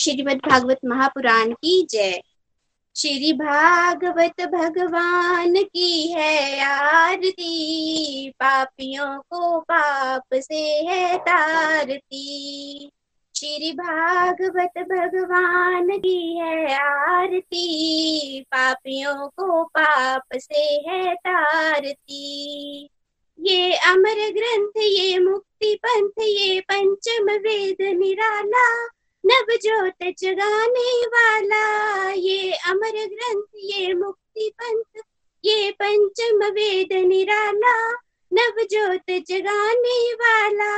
श्रीमद् भागवत महापुराण की जय। श्री भागवत भगवान की है आरती, पापियों को पाप से है तारती। श्री भागवत भगवान की है आरती, पापियों को पाप से है तारती। ये अमर ग्रंथ, ये मुक्ति पंथ, ये पंचम वेद निराला नव जोत जगाने वाला, ये अमर ग्रंथ, ये मुक्ति पंथ, ये पंचम वेद निराला नव जोत जगाने वाला।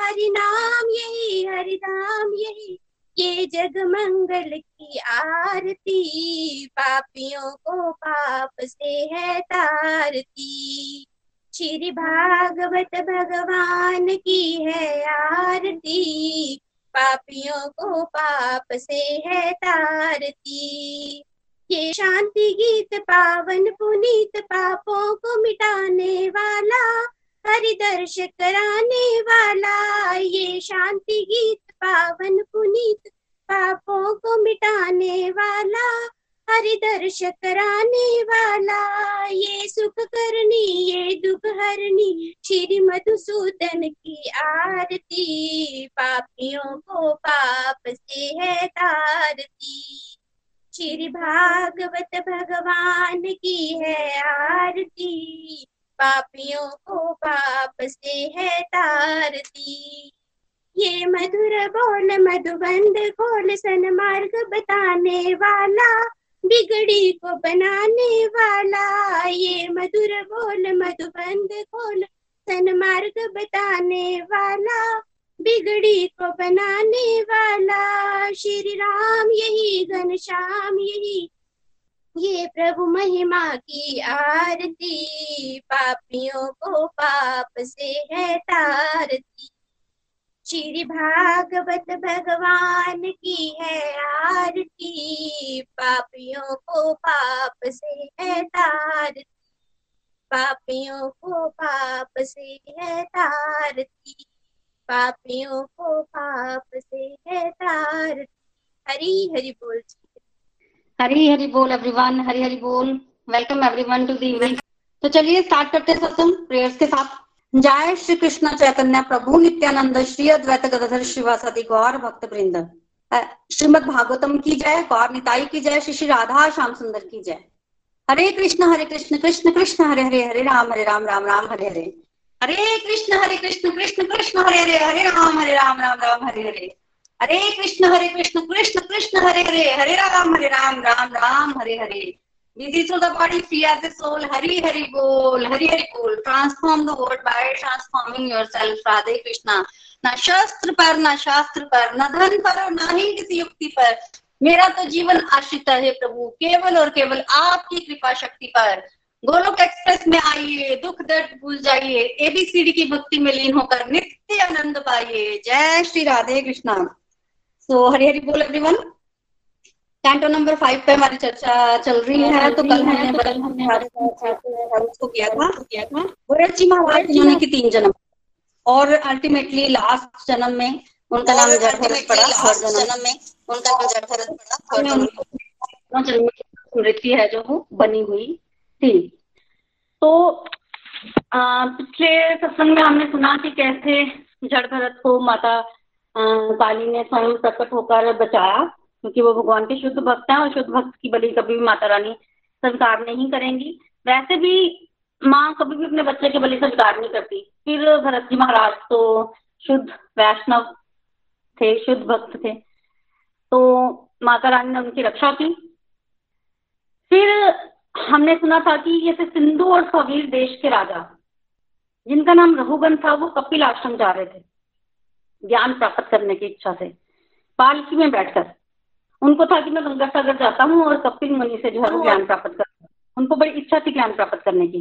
हरि नाम यही, हरि नाम यही, ये जग मंगल की आरती। पापियों को पाप से है तारती। श्री भागवत भगवान की है आरती। पापियों को पाप से है तारती। ये शांति गीत, पावन पुनीत पापों को मिटाने वाला हरिदर्श कराने वाला। ये शांति गीत, पावन पुनीत पापों को मिटाने वाला हरि दर्श कराने वाला, ये सुख करनी, ये दुख हरनी श्री मधुसूदन की आरती, पापियों को पाप से है तारती। श्री भागवत भगवान की है आरती, पापियों को पाप से है तारती। ये मधुर बोल मधुबंध खोल सन मार्ग बताने वाला बिगड़ी को बनाने वाला, ये मधुर बोल मधुबंध खोल सनमार्ग बताने वाला, बिगड़ी को बनाने वाला, श्री राम यही, घन श्याम यही। ये प्रभु महिमा की आरती, पापियों को पाप से है तारती। श्री भागवत भगवान की है आरती। पापियों को पाप से है तारती। पापियों को पाप से है तारती। पापियों को पाप से है तारती। हरी हरि बोल हरी हरि बोल एवरीवन हरी हरि बोल। वेलकम एवरीवन टू दी तो चलिए स्टार्ट करते हैं सत्संग प्रेयर्स के साथ। जय श्री कृष्ण चैतन्य प्रभु नित्यानंद श्री अद्वैत गदाधर शिवासादि गौर भक्त वृंद श्रीमद भागवतम की जय, गौर निताई की जय, श्री श्री राधा श्याम सुंदर की जय। हरे कृष्ण हरे कृष्ण कृष्ण कृष्ण, हरे हरे हरे राम हरे राम राम राम, हरे हरे। हरे कृष्ण हरे कृष्ण कृष्ण कृष्ण, हरे हरे हरे राम हरे राम राम राम, हरे हरे। हरे कृष्ण हरे कृष्ण कृष्ण कृष्ण, हरे हरे हरे राम हरे राम राम राम, हरे हरे। Busy through the body, free as a soul. Hari Hari Bol, Hari Hari Bol. Transform the world by transforming yourself. Radhe Krishna. ना शस्त्र पर ना शास्त्र पर न धन पर और ना ही किसी युक्ति पर मेरा तो जीवन आश्रित है प्रभु केवल और केवल आपकी कृपा शक्ति पर गोलोक एक्सप्रेस में आइए दुख दर्द भूल जाइए एबीसीडी की भक्ति में लीन होकर नित्य आनंद पाइए जय श्री राधे कृष्णा सो हरि हरि बोल एवरीवन कैंटो नंबर फाइव पे हमारी चर्चा चल रही है तो कल हमने बदल हमने उसको किया था। किया था। महाराज जिन्होंने की तीन जन्म। और अल्टीमेटली लास्ट जन्म में उनका नाम जड़ भरत पड़ा हर जन्म। में उनका नाम जड़ भरत पड़ा हर जन्म। स्मृति है जो बनी हुई थी। तो पिछले सत्संग में हमने सुना कि कैसे जड़ भरत को माता काली ने स्वयं प्रकट होकर बचाया। क्योंकि वो भगवान के शुद्ध भक्त हैं और शुद्ध भक्त की बलि कभी भी माता रानी संस्कार नहीं करेंगी। वैसे भी माँ कभी भी अपने बच्चे के बलि संस्कार नहीं करती। फिर भरत जी महाराज तो शुद्ध वैष्णव थे, शुद्ध भक्त थे। तो माता रानी ने उनकी रक्षा की। फिर हमने सुना था कि ये सिंधु और सवीर देश के राजा, जिनका नाम रघुगन था, वो कपिल आश्रम जा रहे थे, ज्ञान प्राप्त करने की इच्छा से, पालकी में बैठकर। उनको था कि मैं गंगा सागर जाता हूँ और कपिल मुनि से जो है वो ज्ञान प्राप्त कर उनको बड़ी इच्छा थी ज्ञान प्राप्त करने की।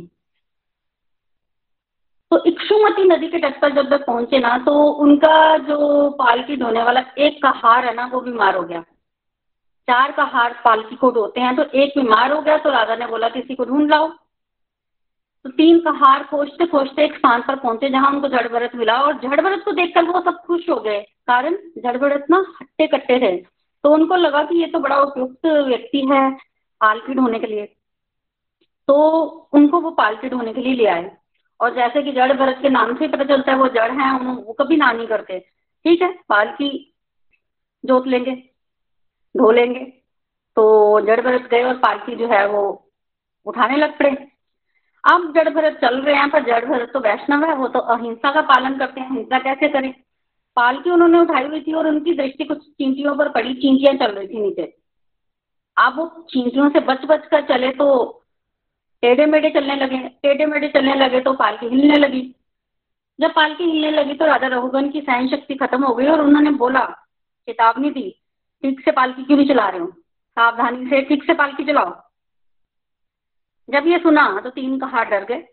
तो इक्षुमती नदी के तट पर जब तक पहुँचे ना तो उनका जो पालकी ढोने वाला एक का हार है ना वो बीमार हो गया। चार का हार पालकी को ढोते हैं तो एक बीमार हो गया तो राजा ने बोला किसी को ढूंढ लाओ। तो तीन का हार खोजते खोजते एक स्थान पर पहुँचे जहाँ उनको जड़ भरत मिला और जड़ भरत को देखकर वो सब खुश हो गए। कारण जड़ भरत ना हट्टे कट्टे थे। तो उनको लगा कि ये तो बड़ा उपयुक्त व्यक्ति है पालकी ढोने के लिए। तो उनको वो पालकी ढोने के लिए ले आए। और जैसे कि जड़ भरत के नाम से पता चलता है, वो जड़ है वो कभी ना नहीं करते। ठीक है पालकी जोत लेंगे, धो लेंगे तो जड़ भरत गए और पालकी जो है वो उठाने लग पड़े। अब जड़ भरत चल रहे हैं, पर जड़ भरत तो वैष्णव है, वो तो अहिंसा का पालन करते हैं अहिंसा कैसे करें? पालकी उन्होंने उठाई हुई थी और उनकी दृष्टि कुछ चींटियों पर पड़ी, चींटियाँ चल रही थी नीचे। अब वो चींटियों से बच बच कर चले तो टेढ़े मेढ़े चलने लगे टेढ़े मेढ़े चलने लगे तो पालकी हिलने लगी। जब पालकी हिलने लगी तो राजा रघुगन की सहन शक्ति खत्म हो गई और उन्होंने बोला, चेतावनी दी, ठीक से पालकी क्यों नहीं चला रहे हो? सावधानी से ठीक से पालकी चलाओ। जब ये सुना तो तीन का हाथ डर गए।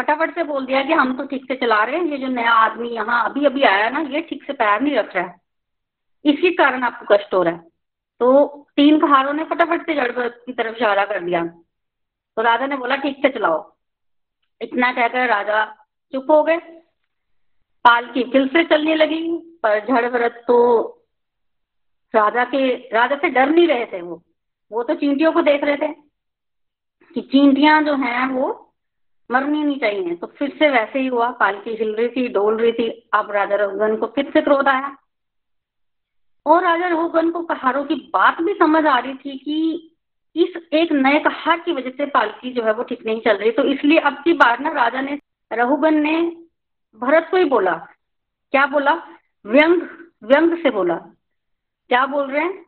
फटाफट से बोल दिया कि हम तो ठीक से चला रहे हैं, ये जो नया आदमी यहाँ अभी अभी आया ना, ये ठीक से पैर नहीं रख रहा है। इसी कारण आपको कष्ट हो रहा है। तो तीन कहारों ने फटाफट से जड़ की तरफ़ इशारा कर दिया। तो राजा ने बोला, ठीक से चलाओ। इतना कहकर राजा चुप हो गए। पालकी फिर से चलने लगी, पर जड़ भरत तो राजा के, राजा से डर नहीं रहे थे वो। वो तो चींटियों को देख रहे थे कि चींटियाँ जो हैं वो मरनी नहीं चाहिए। तो फिर से वैसे ही हुआ पालकी हिल रही थी, डोल रही थी, अब राजा रघुगन को फिर से क्रोध आया। और राजा रघुगन को कहारों की बात भी समझ आ रही थी कि इस एक नए कहार की वजह से पालकी जो है वो ठीक नहीं चल रही। तो इसलिए अब की बार ना राजा ने रघुगन ने भरत को ही बोला। क्या बोला? व्यंग व्यंग से बोला। क्या बोल रहे हैं?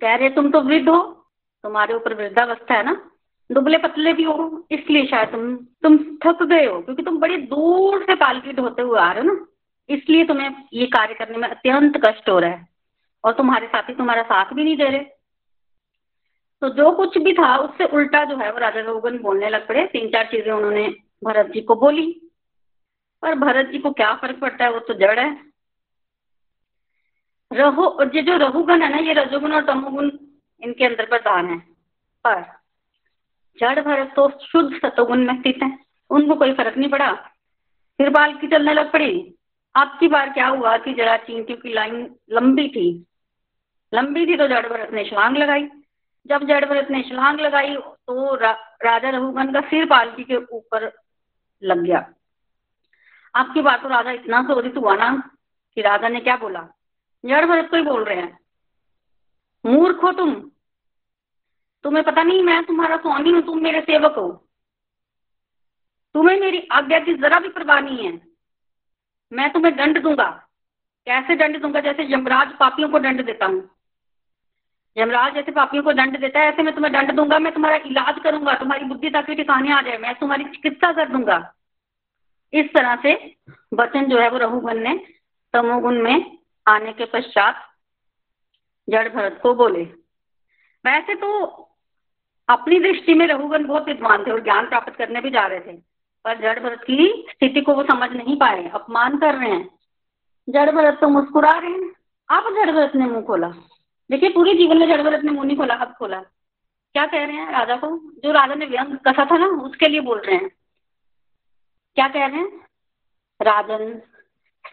कह रहे तुम तो वृद्ध हो, तुम्हारे ऊपर वृद्धावस्था है ना? दुबले पतले भी हो, इसलिए शायद तुम तुम थक गए हो, क्योंकि तुम बड़ी दूर से पालकी ढोते हुए आ रहे हो ना। इसलिए तुम्हें ये कार्य करने में अत्यंत कष्ट हो रहा है। और तुम्हारे साथी तुम्हारा साथ भी नहीं दे रहे। तो जो कुछ भी था, उससे उल्टा जो है वो राजा रघुगन बोलने लग पड़े। तीन चार चीज़ें उन्होंने भरत जी को बोली। पर भरत जी को क्या फ़र्क पड़ता है, वो तो जड़ है। रहो ये जो रघुगन है ना, ये रजोगुण और तमोगुण इनके अंदर प्रधान है। पर जड़ भरत तो शुद्ध सतोगुण में स्थित है। उनको कोई फ़र्क नहीं पड़ा। फिर बाल की चलने लग पड़ी। अब की बार क्या हुआ कि जरा चींटियों की लाइन लंबी थी। लंबी थी तो जड़ भरत ने छलांग लगाई। जब जड़ भरत ने छलांग लगाई तो रा, राजा रघुगन का सिर पालकी के ऊपर लग गया। आपकी बात तो राजा इतना क्रोधित हुआ ना कि राजा ने क्या बोला? जड़ भरत को ही बोल रहे हैं। मूर्ख हो तुम! तुम्हें पता नहीं, मैं तुम्हारा स्वामी हूँ, तुम मेरे सेवक हो। तुम्हें मेरी आज्ञा की जरा भी परवाह नहीं है। मैं तुम्हें दंड दूँगा। कैसे दंड दूँगा? जैसे यमराज पापियों को दंड देता हूँ। यमराज जैसे पापियों को दंड देता है, ऐसे मैं तुम्हें दंड दूँगा, मैं तुम्हारा इलाज करूँगा, तुम्हारी बुद्धि ताकि ठिकाने आ जाए, मैं तुम्हारी चिकित्सा कर दूँगा। इस तरह से वचन जो है वो रघुगन ने तमोगुण में आने के पश्चात जड़ भरत को बोले। वैसे तो अपनी दृष्टि में रघुगन बहुत विद्वान थे और ज्ञान प्राप्त करने भी जा रहे थे। पर जड़ भरत की स्थिति को वो समझ नहीं पाए, अपमान कर रहे हैं। जड़ भरत तो मुस्कुरा रहे हैं। अब जड़ भरत ने मुँह खोला। देखिए, पूरे जीवन में जड़ भरत ने मुँह नहीं खोला, अब खोला। क्या कह रहे हैं राजा को? जो राजा ने व्यंग कसा था ना, उसके लिए बोल रहे हैं। क्या कह रहे हैं? राजन,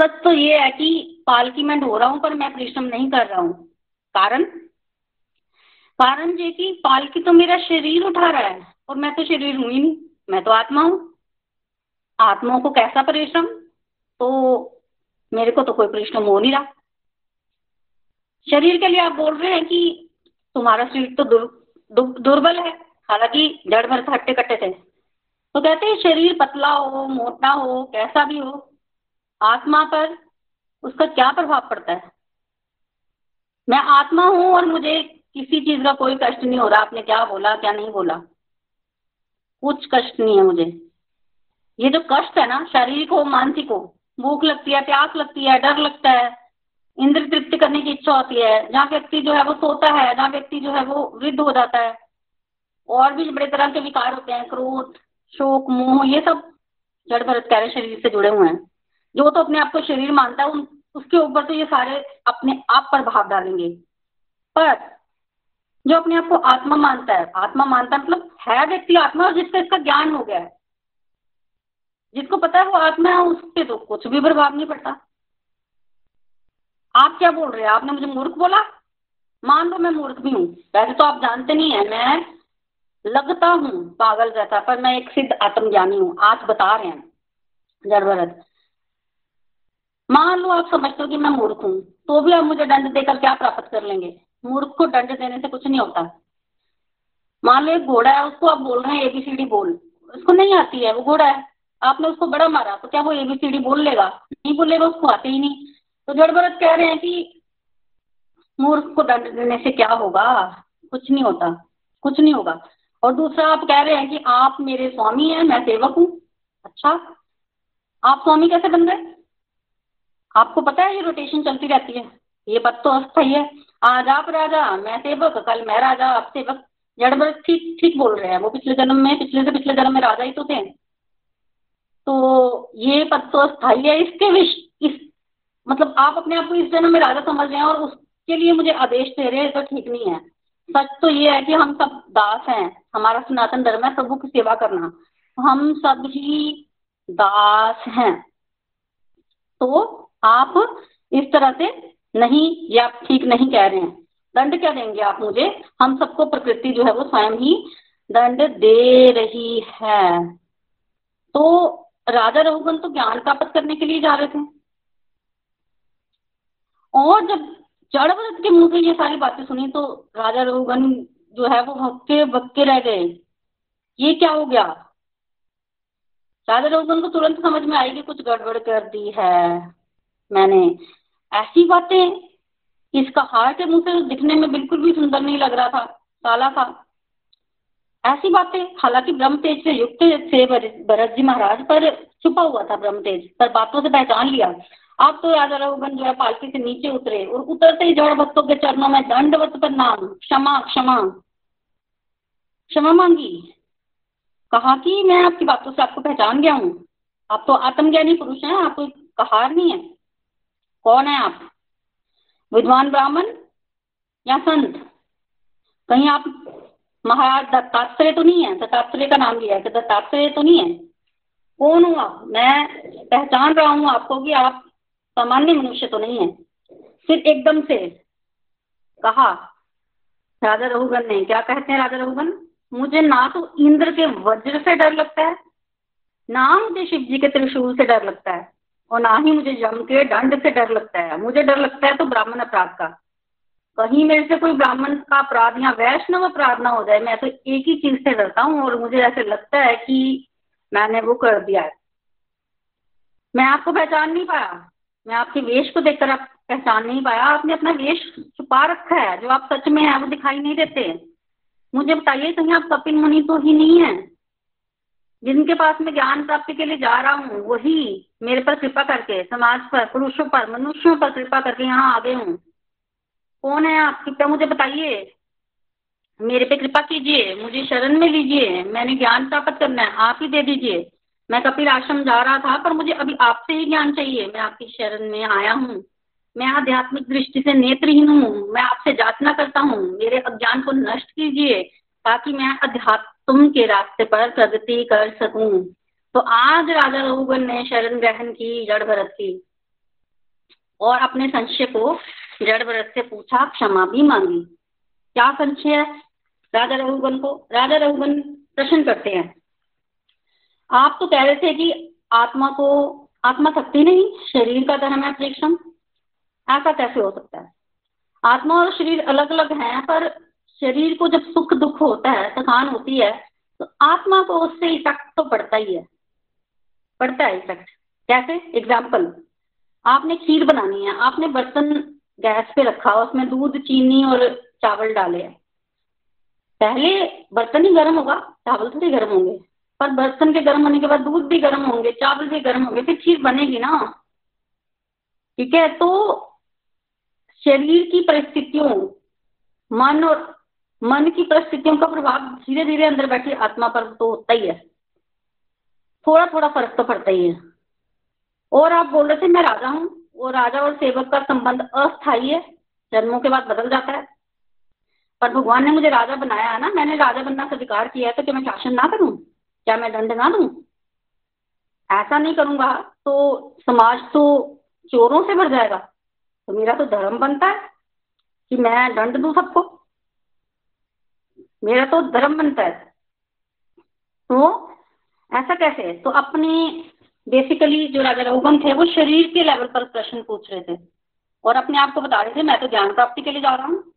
सच तो ये है कि पालकी मैं ढो रहा हूँ, पर मैं परिश्रम नहीं कर रहा हूँ। कारण? कारण ये कि पालकी तो मेरा शरीर उठा रहा है और मैं तो शरीर हूँ ही नहीं, मैं तो आत्मा हूँ। आत्माओं को कैसा परिश्रम? तो मेरे को तो कोई परिश्रम हो नहीं रहा। शरीर के लिए आप बोल रहे हैं कि तुम्हारा शरीर तो दुर्बल है, हालाँकि जड़ भर हट्टे कट्टे थे। तो कहते हैं, शरीर पतला हो, मोटा हो, कैसा भी हो, आत्मा पर उसका क्या प्रभाव पड़ता है? मैं आत्मा हूँ और मुझे किसी चीज़ का कोई कष्ट नहीं हो रहा। आपने क्या बोला, क्या नहीं बोला? कुछ कष्ट नहीं है मुझे। ये जो कष्ट है ना, शारीरिक हो, मानसिक हो, भूख लगती है, प्यास लगती है, डर लगता है, इंद्र तृप्त करने की इच्छा होती है, जहाँ व्यक्ति जो है वो सोता है, जहाँ व्यक्ति जो है वो वृद्ध हो जाता है, और भी बड़े तरह के विकार होते हैं, क्रोध, शोक, मोह, ये सब जड़ भरत कह रहे शरीर से जुड़े हुए हैं। जो तो अपने आप को शरीर मानता है, उन, उसके ऊपर तो ये सारे अपने आप पर भाव डालेंगे। पर जो अपने आप को आत्मा मानता है। आत्मा मानता मतलब है व्यक्ति आत्मा, और जिसका इसका ज्ञान हो गया है। जिसको पता है वो आत्मा है, उसके तो कुछ भी प्रभाव नहीं पड़ता। आप क्या बोल रहे हैं? आपने मुझे मूर्ख बोला? मान लो मैं मूर्ख भी हूँ। वैसे तो आप जानते नहीं है, मैं लगता हूँ, पागल जैसा पर मैं एक सिद्ध आत्मज्ञानी हूँ। आज बता रहे हैं जड़भरत मान लो आप समझते हो कि मैं मूर्ख हूँ तो भी आप मुझे दंड देकर क्या प्राप्त कर लेंगे? मूर्ख को दंड देने से कुछ नहीं होता। मान लो एक घोड़ा है, उसको आप बोल रहे हैं एबीसीडी बोल। उसको नहीं आती है, वो घोड़ा है। आपने उसको बड़ा मारा तो क्या वो एबीसीडी बोल लेगा? नहीं बोलेगा, उसको आते ही नहीं। तो जड़ भरत कह रहे हैं कि मूर्ख को दंड देने से क्या होगा? कुछ नहीं होता, कुछ नहीं होगा। और दूसरा, आप कह रहे हैं कि आप मेरे स्वामी हैं, मैं सेवक हूँ। अच्छा आप स्वामी कैसे बन गए? आपको पता है ये रोटेशन चलती रहती है। ये पद तो अस्थाई है। आज आप राजा, मैं सेवक, कल मैं राजा, आप सेवक। जड़बर ठीक ठीक बोल रहे हैं, वो पिछले जन्म में, पिछले से पिछले जन्म में राजा ही तो थे। तो ये पद तो अस्थाई है इसके विश, इस मतलब आप अपने आप को इस जन्म में राजा समझ रहे हैं और उसके लिए मुझे आदेश दे रहे हैं तो ठीक नहीं है। सच तो ये है कि हम सब दास हैं, हमारा सनातन धर्म है, सबों की सेवा करना। हम सब ही दास हैं। तो आप इस तरह से नहीं, ये आप ठीक नहीं कह रहे हैं। दंड क्या देंगे आप मुझे? हम सबको प्रकृति जो है वो स्वयं ही दंड दे रही है। तो राजा रघुगन तो ज्ञान प्राप्त करने के लिए जा रहे थे। और जब जड़व्रत के मुँह से ये सारी बातें सुनी तो राजा रघुगन जो है वो हक्के बक्के रह गए। ये क्या हो गया? राजा रघुगन को तुरंत समझ में आएगी कुछ गड़बड़ कर दी है मैंने। ऐसी बातें, इसका हार के मुँह से दिखने में बिल्कुल भी सुंदर नहीं लग रहा था, काला था। ऐसी बातें, हालाँकि ब्रह्म तेज से युक्त थे भरत जी महाराज, पर छुपा हुआ था ब्रह्म तेज पर बातों से पहचान लिया। आप तो राजा रघुगन जो है पालकी से नीचे उतरे, और उतरते ही जड़ भक्तों के चरणों में दंडवत पर नाम, क्षमा क्षमा क्षमा मांगी। कहा कि मैं आपकी बातों से आपको पहचान गया हूँ। आप तो आत्मज्ञानी पुरुष हैं, आप कोई कहार नहीं है। कौन है आप? विद्वान ब्राह्मण या संत? कहीं आप महाराज दत्तात्रेय तो नहीं है? दत्तात्रेय का नाम लिया है दत्तात्रेय तो नहीं है? कौन हूँ आप? मैं पहचान रहा हूँ आपको कि आप सामान्य मनुष्य तो नहीं है। फिर एकदम से कहा, राजा रघुगन ने, क्या कहते हैं राजा रघुगन मुझे ना तो इंद्र के वज्र से डर लगता है, ना मुझे शिव जी के त्रिशूल से डर लगता है। और ना ही मुझे यम के दंड से डर लगता है। मुझे डर लगता है तो ब्राह्मण अपराध का। कहीं मेरे से कोई ब्राह्मण का अपराध या वैष्णव अपराध ना हो जाए, मैं तो एक ही चीज़ से डरता हूँ और मुझे ऐसे लगता है कि मैंने वो कर दिया है। मैं आपको पहचान नहीं पाया। मैं आपके वेश को देखकर आप पहचान नहीं पाया। आपने अपना वेश छुपा रखा है। जो आप सच में है, वो दिखाई नहीं देते। मुझे बताइए, कहीं आप कपिल मुनि तो ही नहीं है? जिनके पास मैं ज्ञान प्राप्ति के लिए जा रहा हूँ, वही मेरे पर कृपा करके, समाज पर, पुरुषों पर, मनुष्यों पर कृपा करके यहाँ आ गए हूँ। कौन है आप? कृपया मुझे बताइए। मेरे पे कृपा कीजिए, मुझे शरण में लीजिए, मैंने ज्ञान प्राप्त करना है, आप ही दे दीजिए। मैं कपिल आश्रम जा रहा था, पर मुझे अभी आपसे ही ज्ञान चाहिए। मैं आपकी शरण में आया हूँ। मैं आध्यात्मिक दृष्टि से नेत्रहीन हूँ। मैं आपसे जाचना करता हूँ। मेरे अज्ञान को नष्ट कीजिए, ताकि मैं अध्यात्म के रास्ते पर प्रगति कर सकूँ। तो आज राजा रघुगन ने शरण ग्रहण की, जड़ भरत की और अपने संशय को जड़ भरत से पूछा, क्षमा भी मांगी। क्या संशय है? राजा रघुगन को, राजा रघुगन प्रश्न करते हैं। आप तो कह रहे थे कि आत्मा को, आत्मा थकती नहीं, शरीर का धर्म है परिश्रम ऐसा कैसे हो सकता है? आत्मा और शरीर अलग अलग हैं, पर शरीर को जब सुख दुख होता है, थकान होती है तो आत्मा को उससे इफ़ेक्ट तो पड़ता ही है। पड़ता है इफ़ेक्ट कैसे एग्ज़ाम्पल आपने खीर बनानी है, आपने बर्तन गैस पे रखा, उसमें दूध, चीनी और चावल डाले हैं। पहले बर्तन ही गर्म होगा, चावल थोड़ी गर्म होंगे, पर बर्तन के गर्म होने के बाद दूध भी गर्म होंगे, चावल भी गर्म होंगे, फिर खीर बनेगी ना। ठीक है तो शरीर की परिस्थितियों, मन और मन की परिस्थितियों का प्रभाव धीरे धीरे अंदर बैठी आत्मा पर तो होता ही है। थोड़ा थोड़ा फ़र्क तो पड़ता ही है। और आप बोल रहे थे, मैं राजा हूँ। वो राजा और सेवक का संबंध अस्थायी है। जन्मों के बाद बदल जाता है। पर भगवान ने मुझे राजा बनाया है ना, मैंने राजा बनना स्वीकार किया है तो क्या मैं शासन ना करूँ? क्या मैं दंड ना दूँ? ऐसा नहीं करूँगा तो समाज तो चोरों से भर जाएगा। तो मेरा तो धर्म बनता है कि मैं दंड दूँ सबको। मेरा तो धर्म बनता है। तो ऐसा कैसे? तो अपने बेसिकली जो राजा रघुवंश थे, वो शरीर के लेवल पर प्रश्न पूछ रहे थे। और अपने आप को बता रहे थे, मैं तो ज्ञान प्राप्ति के लिए जा रहा हूँ।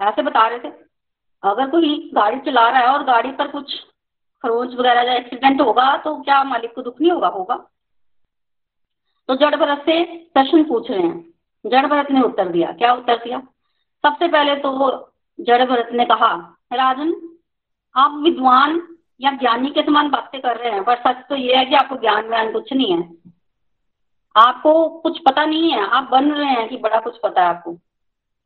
ऐसे बता रहे थे। अगर कोई गाड़ी चला रहा है और गाड़ी पर कुछ खरोच वगैरह या एक्सीडेंट होगा तो क्या मालिक को दुख नहीं होगा? होगा। तो जड़ भरत से प्रश्न पूछ रहे हैं। जड़ भरत ने उत्तर दिया। क्या उत्तर दिया? सबसे पहले तो जड़ भरत ने कहा, राजन, आप विद्वान या ज्ञानी के समान बातें कर रहे हैं, पर सच तो ये है कि आपको ज्ञान व्यान कुछ नहीं है। आपको कुछ पता नहीं है, आप बन रहे हैं कि बड़ा कुछ पता है आपको।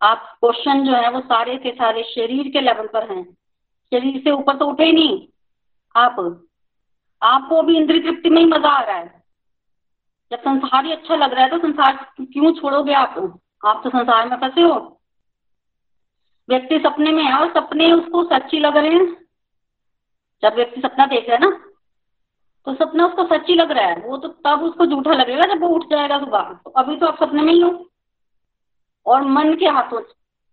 आप क्वेश्चन जो है वो सारे के सारे शरीर के लेवल पर हैं। शरीर से ऊपर तो उठे नहीं। आप, आपको अभी इंद्रिय तृप्ति में ही मज़ा आ रहा है। जब संसार ही अच्छा लग रहा है तो संसार क्यों छोड़ोगे आप? आप तो संसार में फंसे हो। व्यक्ति सपने में है और सपने उसको सच्ची लग रहे हैं। जब व्यक्ति सपना देख रहा है ना तो सपना उसको सच्ची लग रहा है। वो तो तब उसको झूठा लगेगा जब वो उठ जाएगा सुबह। तो अभी तो आप सपने में ही हो। और मन के हाथों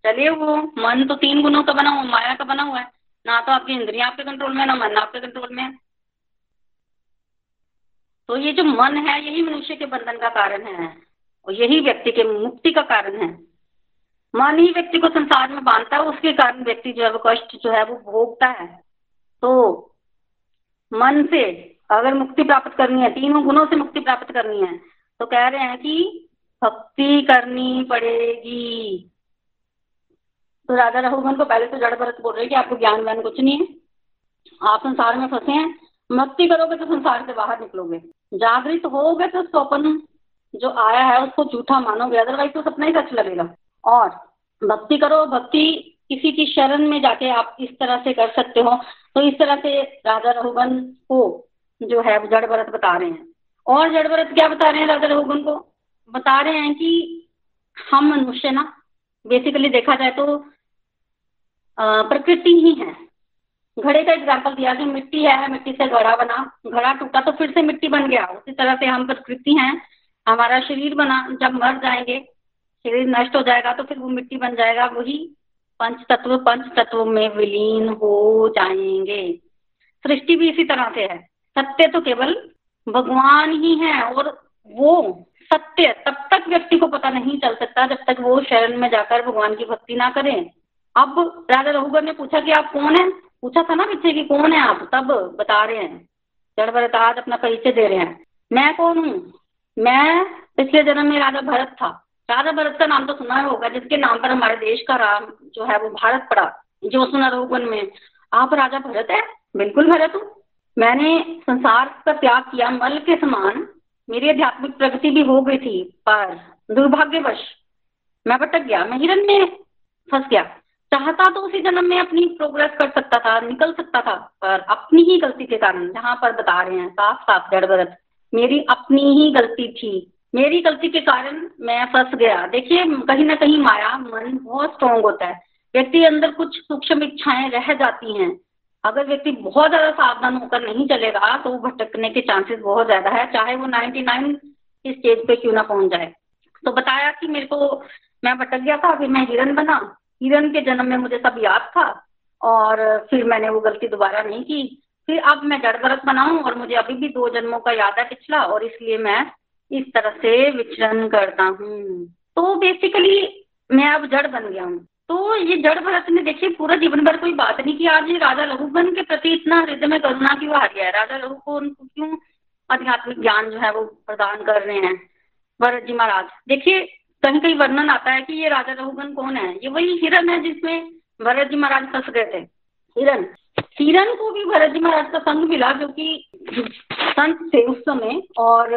चलिए वो, मन तो तीन गुणों का बना हुआ, माया का बना हुआ है। ना तो आपकी इंद्रिया आपके कंट्रोल में, ना मन आपके कंट्रोल में। है तो ये जो मन है, यही मनुष्य के बंधन का कारण है। और यही व्यक्ति के मुक्ति का कारण है। मन ही व्यक्ति को संसार में बांधता है, उसके कारण व्यक्ति जो है, वो कष्ट जो है, वो भोगता है। तो मन से अगर मुक्ति प्राप्त करनी है, तीनों गुणों से मुक्ति प्राप्त करनी है तो कह रहे हैं कि भक्ति करनी पड़ेगी। तो राजा रघुगन को पहले तो जड़ भरत बोल रहे कि आपको ज्ञान व्यान कुछ नहीं है। आप संसार में फंसे हैं भक्ति करोगे तो संसार से बाहर निकलोगे। जागृत होगे तो स्वप्न जो आया है, उसको झूठा मानोगे अदरवाइज़ तो सपना ही सच लगेगा। और भक्ति करो, भक्ति किसी की शरण में जाके आप इस तरह से कर सकते हो। तो इस तरह से राजा रघुगन को जो है जड़ भरत बता रहे हैं। और जड़ भरत क्या बता रहे हैं राजा रघुगन को? बता रहे हैं कि हम मनुष्य ना बेसिकली देखा जाए तो प्रकृति ही है। घड़े का एग्ज़ाम्पल दिया कि मिट्टी है, मिट्टी से घड़ा बना, घड़ा टूटा तो फिर से मिट्टी बन गया। उसी तरह से हम प्रकृति हैं, हमारा शरीर बना, जब मर जाएँगे, शरीर नष्ट हो जाएगा तो फिर वो मिट्टी बन जाएगा, वही पंच तत्व पंच तत्व में विलीन हो जाएँगे। सृष्टि भी इसी तरह से है। सत्य तो केवल भगवान ही है और वो सत्य, तब तक व्यक्ति को पता नहीं चल सकता जब तक वो शरण में जाकर भगवान की भक्ति ना करें। अब राजा रघुगर ने पूछा कि आप कौन है? पूछा था ना पीछे कि कौन है आप? तब बता रहे हैं। जड़ भरत आज अपना परिचय दे रहे हैं। मैं कौन हूँ? मैं पिछले जन्म में राजा भरत था। राजा भरत का नाम तो सुना होगा, जिसके नाम पर हमारे देश का राम जो है वो भारत पड़ा, जो सुना रघुवन में। आप राजा भरत है? बिल्कुल भरत हूँ। मैंने संसार का त्याग किया, मल के समान। मेरी आध्यात्मिक प्रगति भी हो गई थी, पर दुर्भाग्यवश मैं भटक गया, मैं हिरन में फंस गया। चाहता तो उसी जन्म में अपनी प्रोग्रेस कर सकता था, निकल सकता था, पर अपनी ही गलती के कारण, जहाँ पर बता रहे हैं साफ़ साफ़ जड़ भरत, मेरी अपनी ही गलती थी। मेरी गलती के कारण मैं फंस गया। देखिए, कहीं ना कहीं माया, मन बहुत स्ट्रांग होता है। व्यक्ति अंदर कुछ सूक्ष्म इच्छाएँ रह जाती हैं। अगर व्यक्ति बहुत ज़्यादा सावधान होकर नहीं चलेगा तो भटकने के चांसेस बहुत ज़्यादा है, चाहे वो 99 की स्टेज पे क्यों ना पहुँच जाए। तो बताया कि मेरे को, मैं भटक गया था, फिर मैं हिरन बना। हिरन के जन्म में मुझे सब याद था और फिर मैंने वो गलती दोबारा नहीं की। फिर अब मैं जड़ भरत बनाऊँ और मुझे अभी भी दो जन्मों का याद है पिछला और इसलिए मैं इस तरह से विचरण करता हूँ। तो बेसिकली मैं अब जड़ बन गया हूँ। तो ये जड़ भरत ने देखिए पूरा जीवन भर कोई बात नहीं की, आज ये राजा रघुगन के प्रति इतना हृदय में करुणा क्यों आ गया है? राजा रघु को क्यों आध्यात्मिक ज्ञान जो है वो प्रदान कर रहे हैं? भरत जी महाराज, देखिए कहीं कहीं वर्णन आता है कि ये राजा रघुगन कौन है? ये वही हिरण है जिसमें भरत जी महाराज फंस गए थे। हिरण हिरण को भी भरत जी महाराज का संग मिला क्योंकि संत थे उस समय, और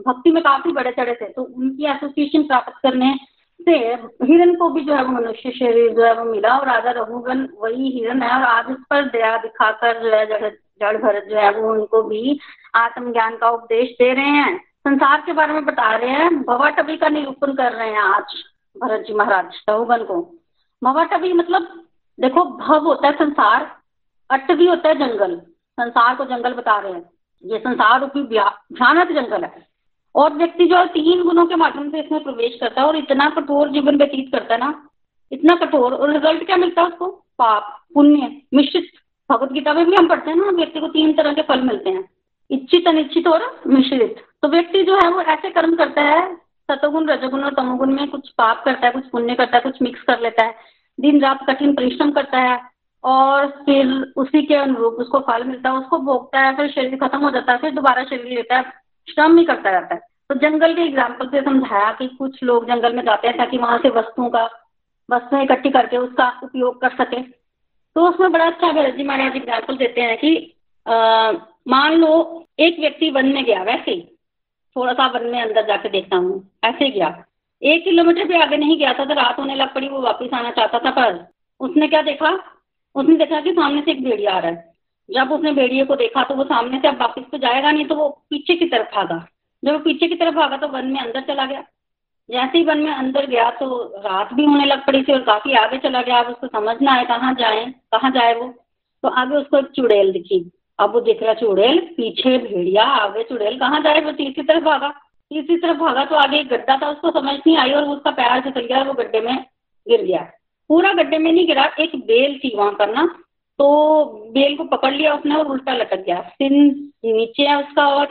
भक्ति में काफ़ी बड़े चढ़े थे तो उनकी एसोसिएशन प्राप्त करने से हिरण को भी जो है वो मनुष्य शरीर जो है वो मिला, और राजा रघुगन वही हिरण है, और आज इस पर दया दिखाकर जो है जड़ भरत जो है वो उनको भी आत्मज्ञान का उपदेश दे रहे हैं। संसार के बारे में बता रहे हैं भवाटवी का निरूपण कर रहे हैं आज भरत जी महाराज रघुगन को। भवाटवी मतलब देखो, भव होता है संसार अटवी होता है जंगल। संसार को जंगल बता रहे हैं। ये संसार रूपी भयानक जंगल है। और व्यक्ति जो है तीन गुणों के माध्यम से इसमें प्रवेश करता है और इतना कठोर जीवन व्यतीत करता है ना, इतना कठोर, और रिज़ल्ट क्या मिलता है उसको? पाप, पुण्य, मिश्रित। भगवत गीता में भी हम पढ़ते हैं ना, व्यक्ति को तीन तरह के फल मिलते हैं। इच्छित अनिश्चित और मिश्रित। तो व्यक्ति जो है वो ऐसे कर्म करता है, सतोगुण, रजोगुण और तमोगुण में कुछ पाप करता है, कुछ पुण्य करता है, कुछ मिक्स कर लेता है। दिन रात कठिन परिश्रम करता है और फिर उसी के अनुरूप उसको फल मिलता है, उसको भोगता है, फिर शरीर खत्म हो जाता है, फिर दोबारा शरीर लेता है, श्रम ही करता रहता है। तो जंगल के एग्ज़ाम्पल से समझाया कि कुछ लोग जंगल में जाते हैं ताकि वहाँ से वस्तुओं का, वस्तुएँ इकट्ठी करके उसका उपयोग कर सके। तो उसमें बड़ा अच्छा भरत जी महाराज एग्ज़ाम्पल देते हैं कि मान लो एक व्यक्ति वन में गया, वैसे ही थोड़ा सा वन में अंदर जाके देखता हूँ, ऐसे गया। एक किलोमीटर भी आगे नहीं गया था तो रात होने लग पड़ी, वो वापस आना चाहता था, पर उसने क्या देखा? उसने देखा कि सामने से एक भेड़िया आ रहा है। जब उसने भेड़िए को देखा तो वो सामने से अब वापस तो जाएगा नहीं तो वो पीछे की तरफ़ भागा। जब वो पीछे की तरफ़ भागा तो वन में अंदर चला गया। जैसे ही वन में अंदर गया तो रात भी होने लग पड़ी थी और काफ़ी आगे चला गया। अब उसको समझ ना आए कहाँ जाए कहाँ जाए वो। तो आगे उसको एक चुड़ैल दिखी। अब वो दिख रहा चुड़ैल, पीछे भेड़िया, आगे चुड़ैल, कहाँ जाए वो? तीसरी तरफ़ भागा। तीसरी तरफ़ भागा तो आगे एक गड्ढा था, उसको समझ नहीं आई और उसका पैर फिसल गया वो गड्ढे में गिर गया। पूरा गड्ढे में नहीं गिरा, एक बेल थी वहाँ पर ना तो बेल को पकड़ लिया उसने और उल्टा लटक गया। सिन नीचे है उसका और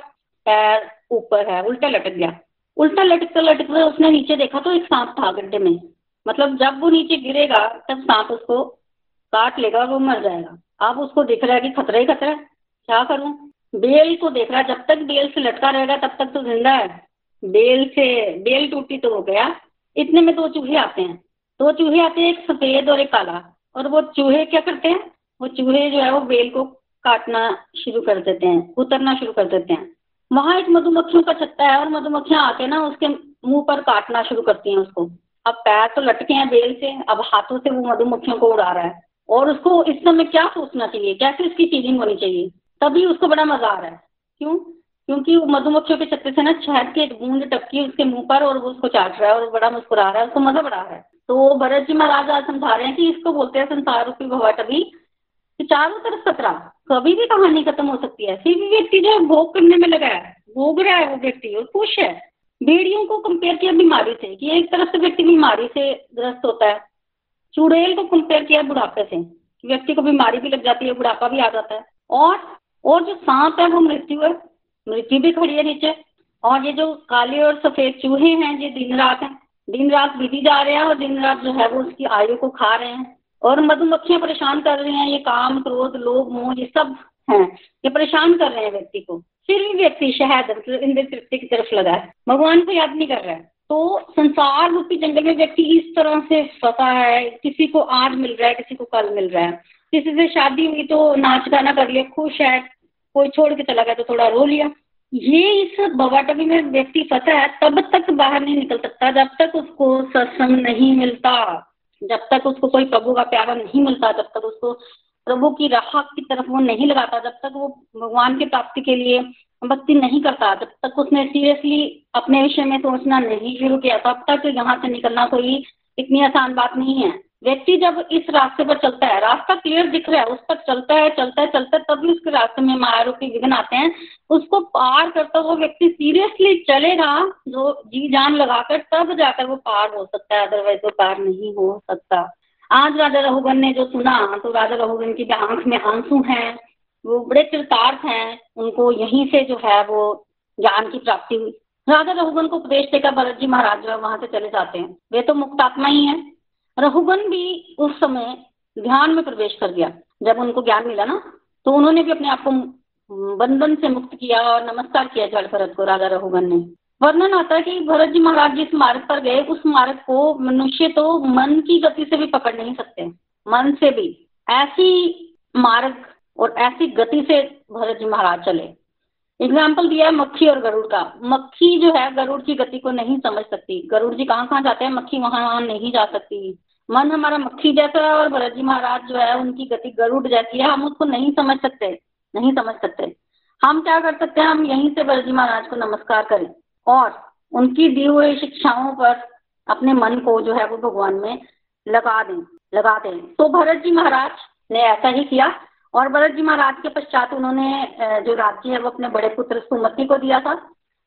पैर ऊपर है, उल्टा लटक गया। उल्टा लटकते लटकते उसने नीचे देखा तो एक सांप था गड्ढे में। मतलब जब वो नीचे गिरेगा, तब सांप उसको काट लेगा और वो मर जाएगा। अब उसको दिख रहा है कि खतरा ही खतरा क्या करूँ? बेल को देख रहा जब तक बेल से लटका रहेगा, तब तक तो ज़िंदा है। बेल से, बेल टूटी तो हो गया। इतने में दो चूहे आते हैं। दो चूहे आते हैं, एक सफ़ेद और एक काला। और वो चूहे क्या करते हैं? वो चूहे जो है, वो बेल को काटना शुरू कर देते हैं, उतरना शुरू कर देते हैं। वहाँ एक मधुमक्खियों का छत्ता है और मधुमक्खियाँ आके ना उसके मुँह पर काटना शुरू करती हैं उसको। अब पैर तो लटके हैं बेल से, अब हाथों से वो मधुमक्खियों को उड़ा रहा है। और उसको इस समय क्या सोचना चाहिए? कैसे इसकी फीलिंग होनी चाहिए? तभी उसको बड़ा मज़ा आ रहा है। क्यों? क्योंकि मधुमक्खियों के छत्ते से ना शहद की एक बूंद टपकी उसके मुँह पर और वो उसको चाट रहा है और बड़ा मुस्कुरा रहा है, उसको मज़ा बड़ा रहा है। तो भरत जी महाराज आज समझा रहे हैं कि इसको बोलते हैं संसार रूपी भवा तभी कि चारों तरफ़ खतरा कभी भी कहानी खत्म हो सकती है। फिर भी व्यक्ति जो भोग करने में लगा है। भोग रहा है वो व्यक्ति और खुश है। भेड़ियों को कंपेयर किया बीमारी से कि एक तरफ़ से व्यक्ति बीमारी से ग्रस्त होता है। चुड़ैल को कंपेयर किया बुढ़ापे से व्यक्ति को बीमारी भी लग जाती है, बुढ़ापा भी आ जाता है। और और जो सांप है, वो मृत्यु है। मृत्यु भी खड़ी है नीचे। और ये जो काले और सफ़ेद चूहे हैं, ये दिन रात हैं। दिन रात बीती जा रहे हैं और दिन रात जो है वो उसकी आयु को खा रहे हैं और मधुमक्खियाँ परेशान कर रही हैं, ये काम, क्रोध, लोभ, मोह, ये सब हैं, ये परेशान कर रहे हैं व्यक्ति को। फिर भी व्यक्ति शहद मतलब इंद्र तृप्ति की तरफ़ लगा है। भगवान को याद नहीं कर रहा है। तो संसार रूपी जंगल में व्यक्ति इस तरह से फंसा है, किसी को आज मिल रहा है, किसी को कल मिल रहा है। किसी से शादी हुई तो नाच गाना कर लिया, खुश है, कोई छोड़ के चला गया तो थोड़ा रो लिया। ये इस बवाटवी में व्यक्ति फंसा है, तब तक बाहर नहीं निकल सकता, जब तक उसको सत्संग नहीं मिलता, जब तक उसको कोई प्रभु का प्यारा नहीं मिलता, जब तक उसको प्रभु की राह की तरफ़ वो नहीं लगाता, जब तक वो भगवान की प्राप्ति के लिए भक्ति नहीं करता, जब तक उसने सीरियसली अपने विषय में सोचना नहीं शुरू किया, तब तक यहाँ से निकलना कोई इतनी आसान बात नहीं है। व्यक्ति जब इस रास्ते पर चलता है, रास्ता क्लियर दिख रहा है, उस पर चलता है चलता है चलता है, तभी उसके रास्ते में माया रूपी विघ्न आते हैं। उसको पार करता वो व्यक्ति सीरियसली चलेगा, जो जी जान लगाकर तब जाकर वो पार हो सकता है अदरवाइज़ वो पार नहीं हो सकता। आज राजा रघुगन ने जो सुना तो राजा रघुगन की आँख में आँसू हैं, वो बड़े चरितार्थ हैं, उनको यहीं से जो है वो ज्ञान की प्राप्ति हुई। राजा रघुगन को उपदेश देकर भरत जी महाराज जो है वहाँ से चले जाते हैं। वे तो मुक्तात्मा ही है। रहुगन भी उस समय ध्यान में प्रवेश कर गया। जब उनको ज्ञान मिला ना तो उन्होंने भी अपने आप को बंधन से मुक्त किया और नमस्कार किया जड़ भरत को, राजा रघुगन ने। वर्णन आता है कि भरत जी महाराज जिस मार्ग पर गए, उस मार्ग को मनुष्य तो मन की गति से भी पकड़ नहीं सकते। मन से भी। ऐसी मार्ग और ऐसी गति से भरत जी महाराज चले। एग्ज़ाम्पल दिया है मक्खी और गरुड़ का। मक्खी जो है, गरुड़ की गति को नहीं समझ सकती। गरुड़ जी कहाँ कहाँ जाते हैं, मक्खी वहाँ वहाँ नहीं जा सकती। मन हमारा मक्खी जैसा है और भरत जी महाराज जो है उनकी गति गरुड़ जैसी है। हम उसको नहीं समझ सकते, नहीं समझ सकते। हम क्या कर सकते हैं? हम यहीं से भरत जी महाराज को नमस्कार करें और उनकी दी हुई शिक्षाओं पर अपने मन को जो है वो भगवान में लगा दें लगा दें। तो भरत जी महाराज ने ऐसा ही किया और भरत जी महाराज के पश्चात उन्होंने जो राज्य है, वो अपने बड़े पुत्र सुमति को दिया था।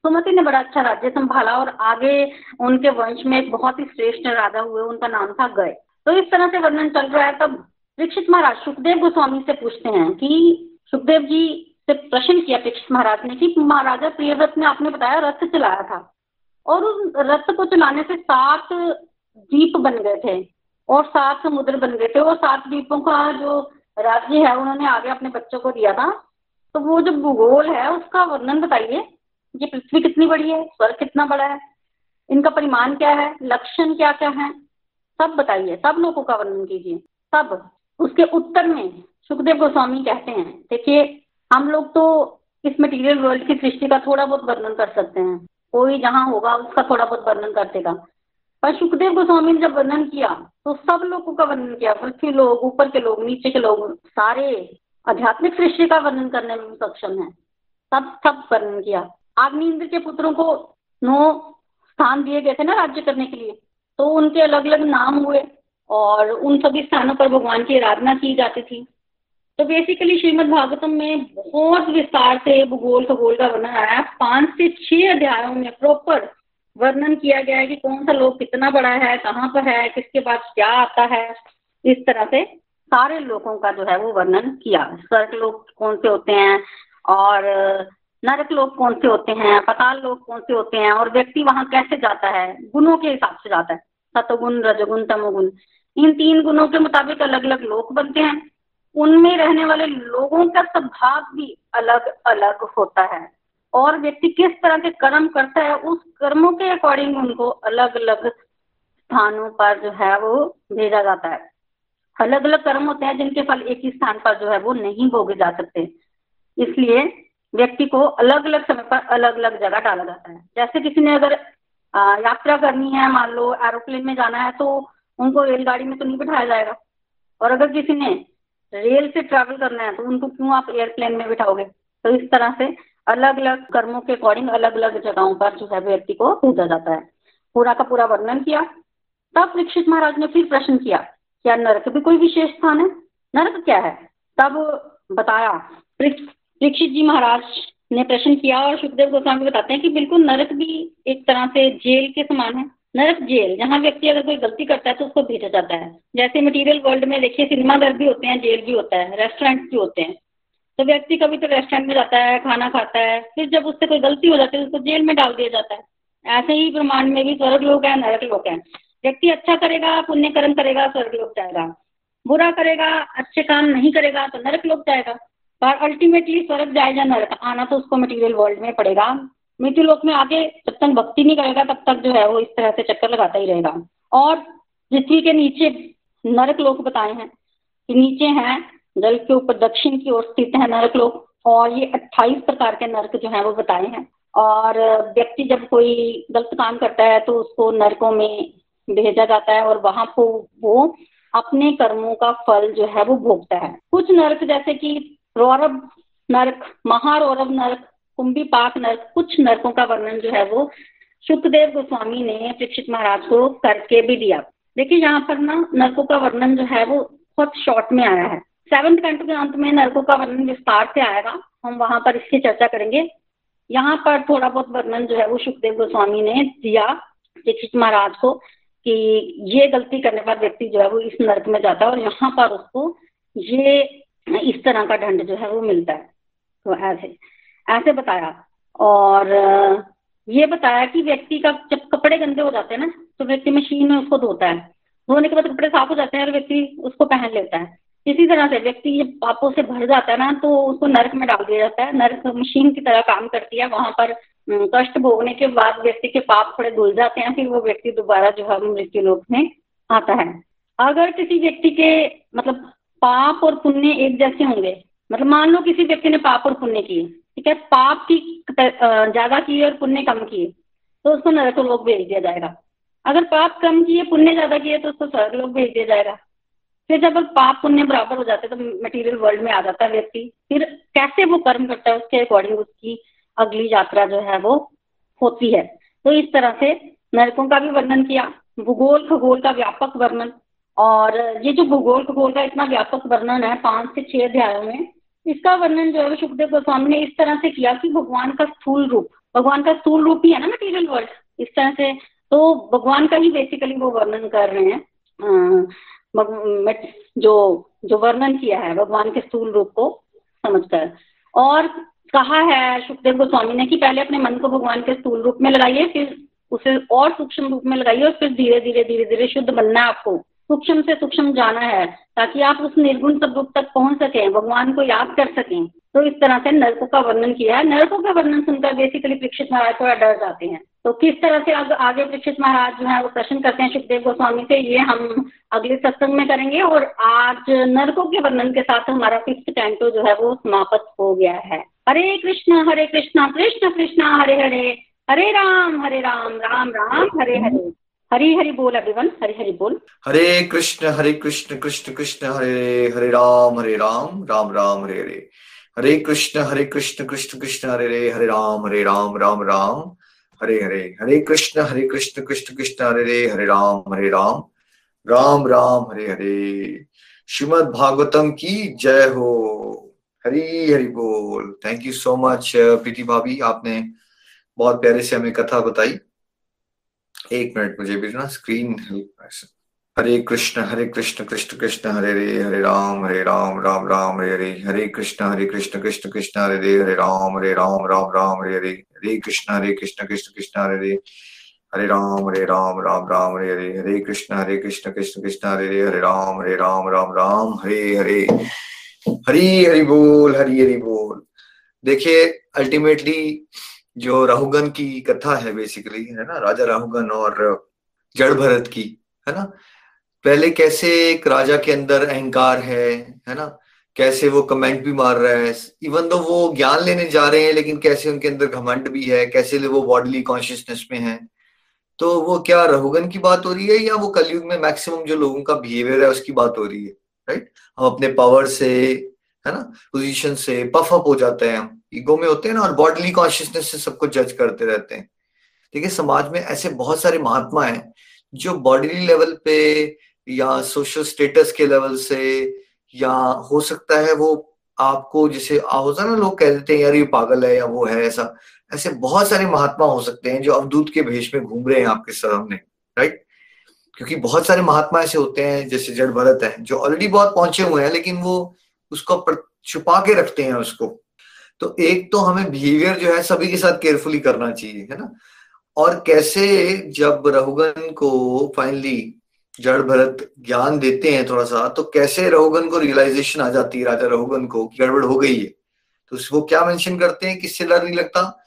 सुमति ने बड़ा अच्छा राज्य संभाला और आगे उनके वंश में एक बहुत ही श्रेष्ठ राजा हुए, उनका नाम था गय। तो इस तरह से वर्णन चल रहा है, तब दीक्षित महाराज सुखदेव गोस्वामी से पूछते हैं कि सुखदेव जी से प्रश्न किया दीक्षित महाराज ने कि महाराजा प्रियव्रत ने आपने बताया रथ चलाया था? और उस रथ को चलाने से सात द्वीप बन गए थे और सात समुद्र बन गए थे और सात द्वीपों का जो राज्य है, उन्होंने आगे अपने बच्चों को दिया था। तो वो जो भूगोल है, उसका वर्णन बताइए। ये पृथ्वी कितनी बड़ी है? स्वर्ग कितना बड़ा है? इनका परिमाण क्या है? लक्षण क्या क्या है? सब बताइए, सब लोगों का वर्णन कीजिए। सब। उसके उत्तर में सुखदेव गोस्वामी कहते हैं, देखिए, हम लोग तो इस मटेरियल वर्ल्ड की सृष्टि का थोड़ा बहुत वर्णन कर सकते हैं। कोई जहाँ होगा, उसका थोड़ा बहुत वर्णन कर देगा। पर सुखदेव गोस्वामी ने जब वर्णन किया तो सब लोगों का वर्णन किया। पृथ्वी लोग, ऊपर के लोग, नीचे के लोग, सारे आध्यात्मिक सृष्टि का वर्णन करने में सक्षम है। सब सब वर्णन किया। इंद्र के पुत्रों को नौ स्थान दिए गए थे ना राज्य करने के लिए। तो उनके अलग अलग नाम हुए और उन सभी स्थानों पर भगवान की आराधना की जाती थी। तो बेसिकली श्रीमद् भागवतम में बहुत विस्तार से भूगोल खगोल का वर्णन आया है। पाँच से छह अध्यायों में प्रॉपर वर्णन किया गया है कि कौन सा लोग कितना बड़ा है, कहाँ पर है, किसके पास क्या आता है। इस तरह से सारे लोगों का जो है वो वर्णन किया। स्वर्ग लोग कौन से होते हैं और नरक लोग कौन से होते हैं पताल लोग कौन से होते हैं, और व्यक्ति वहाँ कैसे जाता है, गुणों के हिसाब से जाता है। सतगुण, रजगुण, तमोगुण। इन तीन गुणों के मुताबिक अलग अलग लोग बनते हैं। उनमें रहने वाले लोगों का स्वभाव भी अलग अलग होता है। और व्यक्ति किस तरह के कर्म करता है, उस कर्मों के अकॉर्डिंग उनको अलग अलग स्थानों पर जो है वो भेजा जाता है। अलग अलग कर्म होते हैं जिनके फल एक ही स्थान पर जो है वो नहीं भोगे जा सकते। इसलिए व्यक्ति को अलग अलग समय पर अलग अलग जगह डाला जाता है। जैसे किसी ने अगर यात्रा करनी है, मान लो एरोप्लेन में जाना है तो उनको रेलगाड़ी में तो नहीं बिठाया जाएगा। और अगर किसी ने रेल से ट्रैवल करना है तो उनको क्यों आप एयरप्लेन में बिठाओगे? तो इस तरह से अलग अलग कर्मों के अकॉर्डिंग अलग अलग जगहों पर जो है व्यक्ति को पूजा जाता है। पूरा का पूरा वर्णन किया। तब दीक्षित महाराज ने फिर प्रश्न किया, क्या नरक भी कोई विशेष स्थान है? नरक क्या है? तब बताया परीक्षित जी महाराज ने प्रश्न किया और सुखदेव गोस्वामी बताते हैं कि बिल्कुल नरक भी एक तरह से जेल के समान है। नरक जेल, जहाँ व्यक्ति अगर कोई गलती करता है तो उसको भेजा जाता है। जैसे मटेरियल वर्ल्ड में देखिए सिनेमा घर भी होते हैं, जेल भी होता है रेस्टोरेंट भी होते हैं। तो व्यक्ति कभी तो रेस्टोरेंट में जाता है, खाना खाता है, फिर जब उससे कोई गलती हो जाती है उसको जेल में डाल दिया जाता है। ऐसे ही ब्रह्मांड में भी स्वर्ग लोग है, नरक लोग है। व्यक्ति अच्छा करेगा पुण्य कर्म करेगा, स्वर्ग लोग जाएगा। बुरा करेगा, अच्छे काम नहीं करेगा तो नरक लोग जाएगा। पर अल्टीमेटली स्वर्ग जाएगा नरक आना तो उसको मटेरियल वर्ल्ड में पड़ेगा। मृत्यु लोक में आगे जब तक भक्ति नहीं करेगा, तब तक जो है वो इस तरह से चक्कर लगाता ही रहेगा। और पृथ्वी के नीचे नरक लोग बताए हैं कि नीचे हैं, जल के ऊपर दक्षिण की ओर स्थित है नरक लोक, और ये 28 प्रकार के नरक जो है वो बताए हैं। और व्यक्ति जब कोई गलत काम करता है तो उसको नरकों में भेजा जाता है, और वहाँ को वो अपने कर्मों का फल जो है वो भोगता है। कुछ नरक जैसे कि रौरव नरक, महारौरव नरक, कुंभी पाक नरक, कुछ नरकों का वर्णन जो है वो सुखदेव गोस्वामी ने परीक्षित महाराज को करके भी दिया। देखिए यहाँ पर ना नरकों का वर्णन जो है वो बहुत शॉर्ट में आया है। सेवंथ कंट के अंत में नरकों का वर्णन विस्तार से आएगा। हम वहाँ पर इसकी चर्चा करेंगे। यहाँ पर थोड़ा बहुत वर्णन जो है वो सुखदेव गोस्वामी ने दिया दीक्षित महाराज को कि ये गलती करने पर व्यक्ति जो है वो इस नरक में जाता है और यहाँ पर उसको ये इस तरह का दंड जो है वो मिलता है। तो ऐसे ऐसे बताया। और ये बताया कि व्यक्ति का जब कपड़े गंदे हो जाते हैं ना तो व्यक्ति मशीन में उसको धोता है। धोने के बाद कपड़े साफ़ हो जाते हैं और व्यक्ति उसको पहन लेता है। इसी तरह से व्यक्ति ये पापों से भर जाता है ना तो उसको नरक में डाल दिया जाता है। नरक मशीन की तरह काम करती है। वहाँ पर कष्ट भोगने के बाद व्यक्ति के पाप थोड़े धुल जाते हैं, फिर वो व्यक्ति दोबारा जो है मृत्यु लोक में आता है। अगर किसी व्यक्ति के मतलब पाप और पुण्य एक जैसे होंगे। मतलब मान लो किसी व्यक्ति ने पाप और पुण्य किए, ठीक है? पाप की ज़्यादा किए और पुण्य कम किए तो उसको नरक लोग भेज दिया जाएगा। अगर पाप कम किए, पुण्य ज़्यादा किए तो उसको स्वर्ग लोग भेज दिया जाएगा। फिर जब पाप पुण्य बराबर हो जाते तो मटेरियल वर्ल्ड में आ जाता है व्यक्ति। फिर कैसे वो कर्म करता है, उसके अकॉर्डिंग उसकी अगली यात्रा जो है वो होती है। तो इस तरह से नरकों का भी वर्णन किया, भूगोल खगोल का व्यापक वर्णन। और ये जो भूगोल खगोल का इतना व्यापक वर्णन है, पाँच से छह अध्यायों में। इसका वर्णन जो है सुखदेव गोस्वामी ने इस तरह से किया कि भगवान का स्थूल रूप, भगवान का स्थूल रूप ही है ना मटेरियल वर्ल्ड इस तरह से। तो भगवान का ही बेसिकली वो वर्णन कर रहे हैं। जो जो वर्णन किया है, भगवान के स्थूल रूप को समझकर। और कहा है सुखदेव गोस्वामी ने कि पहले अपने मन को भगवान के स्थूल रूप में लगाइए, फिर उसे और सूक्ष्म रूप में लगाइए और फिर धीरे धीरे धीरे धीरे शुद्ध बनना है आपको। सूक्ष्म से सूक्ष्म जाना है ताकि आप उस निर्गुण स्वरूप तक पहुँच सकें भगवान को याद कर सकें। तो इस तरह से नरकों का वर्णन किया है। नरकों का वर्णन सुनकर बेसिकली परीक्षित महाराज थोड़ा डर जाते हैं। तो किस तरह से आग, आगे परीक्षित महाराज जो है वो प्रश्न करते हैं सुखदेव गोस्वामी से ये हम अगले सत्संग में करेंगे। और आज नरकों के वर्णन के साथ हमारा फिफ्थ कैंटो जो है वो समाप्त हो गया है। हरे कृष्ण हरे कृष्ण कृष्ण कृष्ण हरे हरे। हरे राम हरे राम राम राम हरे हरे। हरी हरि बोल एवरीवन हरी हरि बोल. हरे कृष्ण हरे कृष्ण कृष्ण कृष्ण, हरे हरे राम हरे राम राम राम, हरे हरे. हरे कृष्ण हरे कृष्ण कृष्ण कृष्ण, हरे हरे हरे राम हरे राम राम राम. हरे हरे हरे कृष्ण हरे कृष्ण कृष्ण कृष्ण, हरे हरे हरे राम हरे राम. राम राम, हरे हरे. श्रीमद भागवतम की जय हो. हरी हरि बोल. Thank you so much Preeti भाभी. आपने बहुत प्यारे से हमें कथा बताई. एक मिनट, मुझे भी ना स्क्रीन हरे कृष्ण हरे कृष्ण कृष्ण कृष्ण, हरे हरे हरे राम हरे राम राम राम, हरे हरे हरे कृष्ण हरे कृष्ण कृष्ण कृष्ण, हरे हरे हरे राम हरे राम राम राम, हरे हरे हरे कृष्ण हरे कृष्ण कृष्ण कृष्ण, हरे हरे हरे राम हरे राम राम राम, हरे हरे हरे कृष्ण हरे कृष्ण कृष्ण कृष्ण, हरे हरे हरे राम हरे राम राम राम, हरे हरे. हरी हरि बोल, हरी हरि बोल. देखिए अल्टीमेटली जो राहुगन की कथा है बेसिकली है ना? राजा राहुगन और जड़ भरत की, है ना? पहले कैसे एक राजा के अंदर अहंकार है है ना? कैसे वो कमेंट भी मार रहा है? इवन तो वो ज्ञान लेने जा रहे हैं, लेकिन कैसे उनके अंदर घमंड भी है? कैसे वो बॉडली कॉन्शियसनेस में है? तो वो क्या रहुगन की बात हो रही है या वो कलयुग में मैक्सिमम जो लोगों का बिहेवियर है, उसकी बात हो रही है राइट हम अपने पावर से, है ना? पोजीशन से पफ अप हो जाते हैं हम। ईगो में होते हैं ना और बॉडली कॉन्शियसनेस से सबको जज करते रहते हैं। देखिए, समाज में ऐसे बहुत सारे महात्मा हैं जो बॉडी लेवल पे या सोशल स्टेटस के लेवल से या हो सकता है वो आपको जैसे होता ना लोग कह देते हैं, यार, ये पागल है या वो है ऐसा। ऐसे बहुत सारे महात्मा हो सकते हैं जो अवधूत के भेष में घूम रहे हैं आपके सामने राइट क्योंकि बहुत सारे महात्मा ऐसे होते हैं, जैसे जड़ भरत है, जो ऑलरेडी बहुत पहुँचे हुए हैं, लेकिन वो उसको छुपा के रखते हैं उसको। तो एक तो हमें बिहेवियर जो है सभी के साथ केयरफुली करना चाहिए, है ना? और कैसे जब रहुगन को फाइनली जड़ भरत ज्ञान देते हैं थोड़ा सा तो कैसे रहुगन को रियलाइजेशन आ जाती है, राजा रहुगन को गड़बड़ हो गई है? तो वो क्या मेंशन करते हैं? किससे डर नहीं लगता?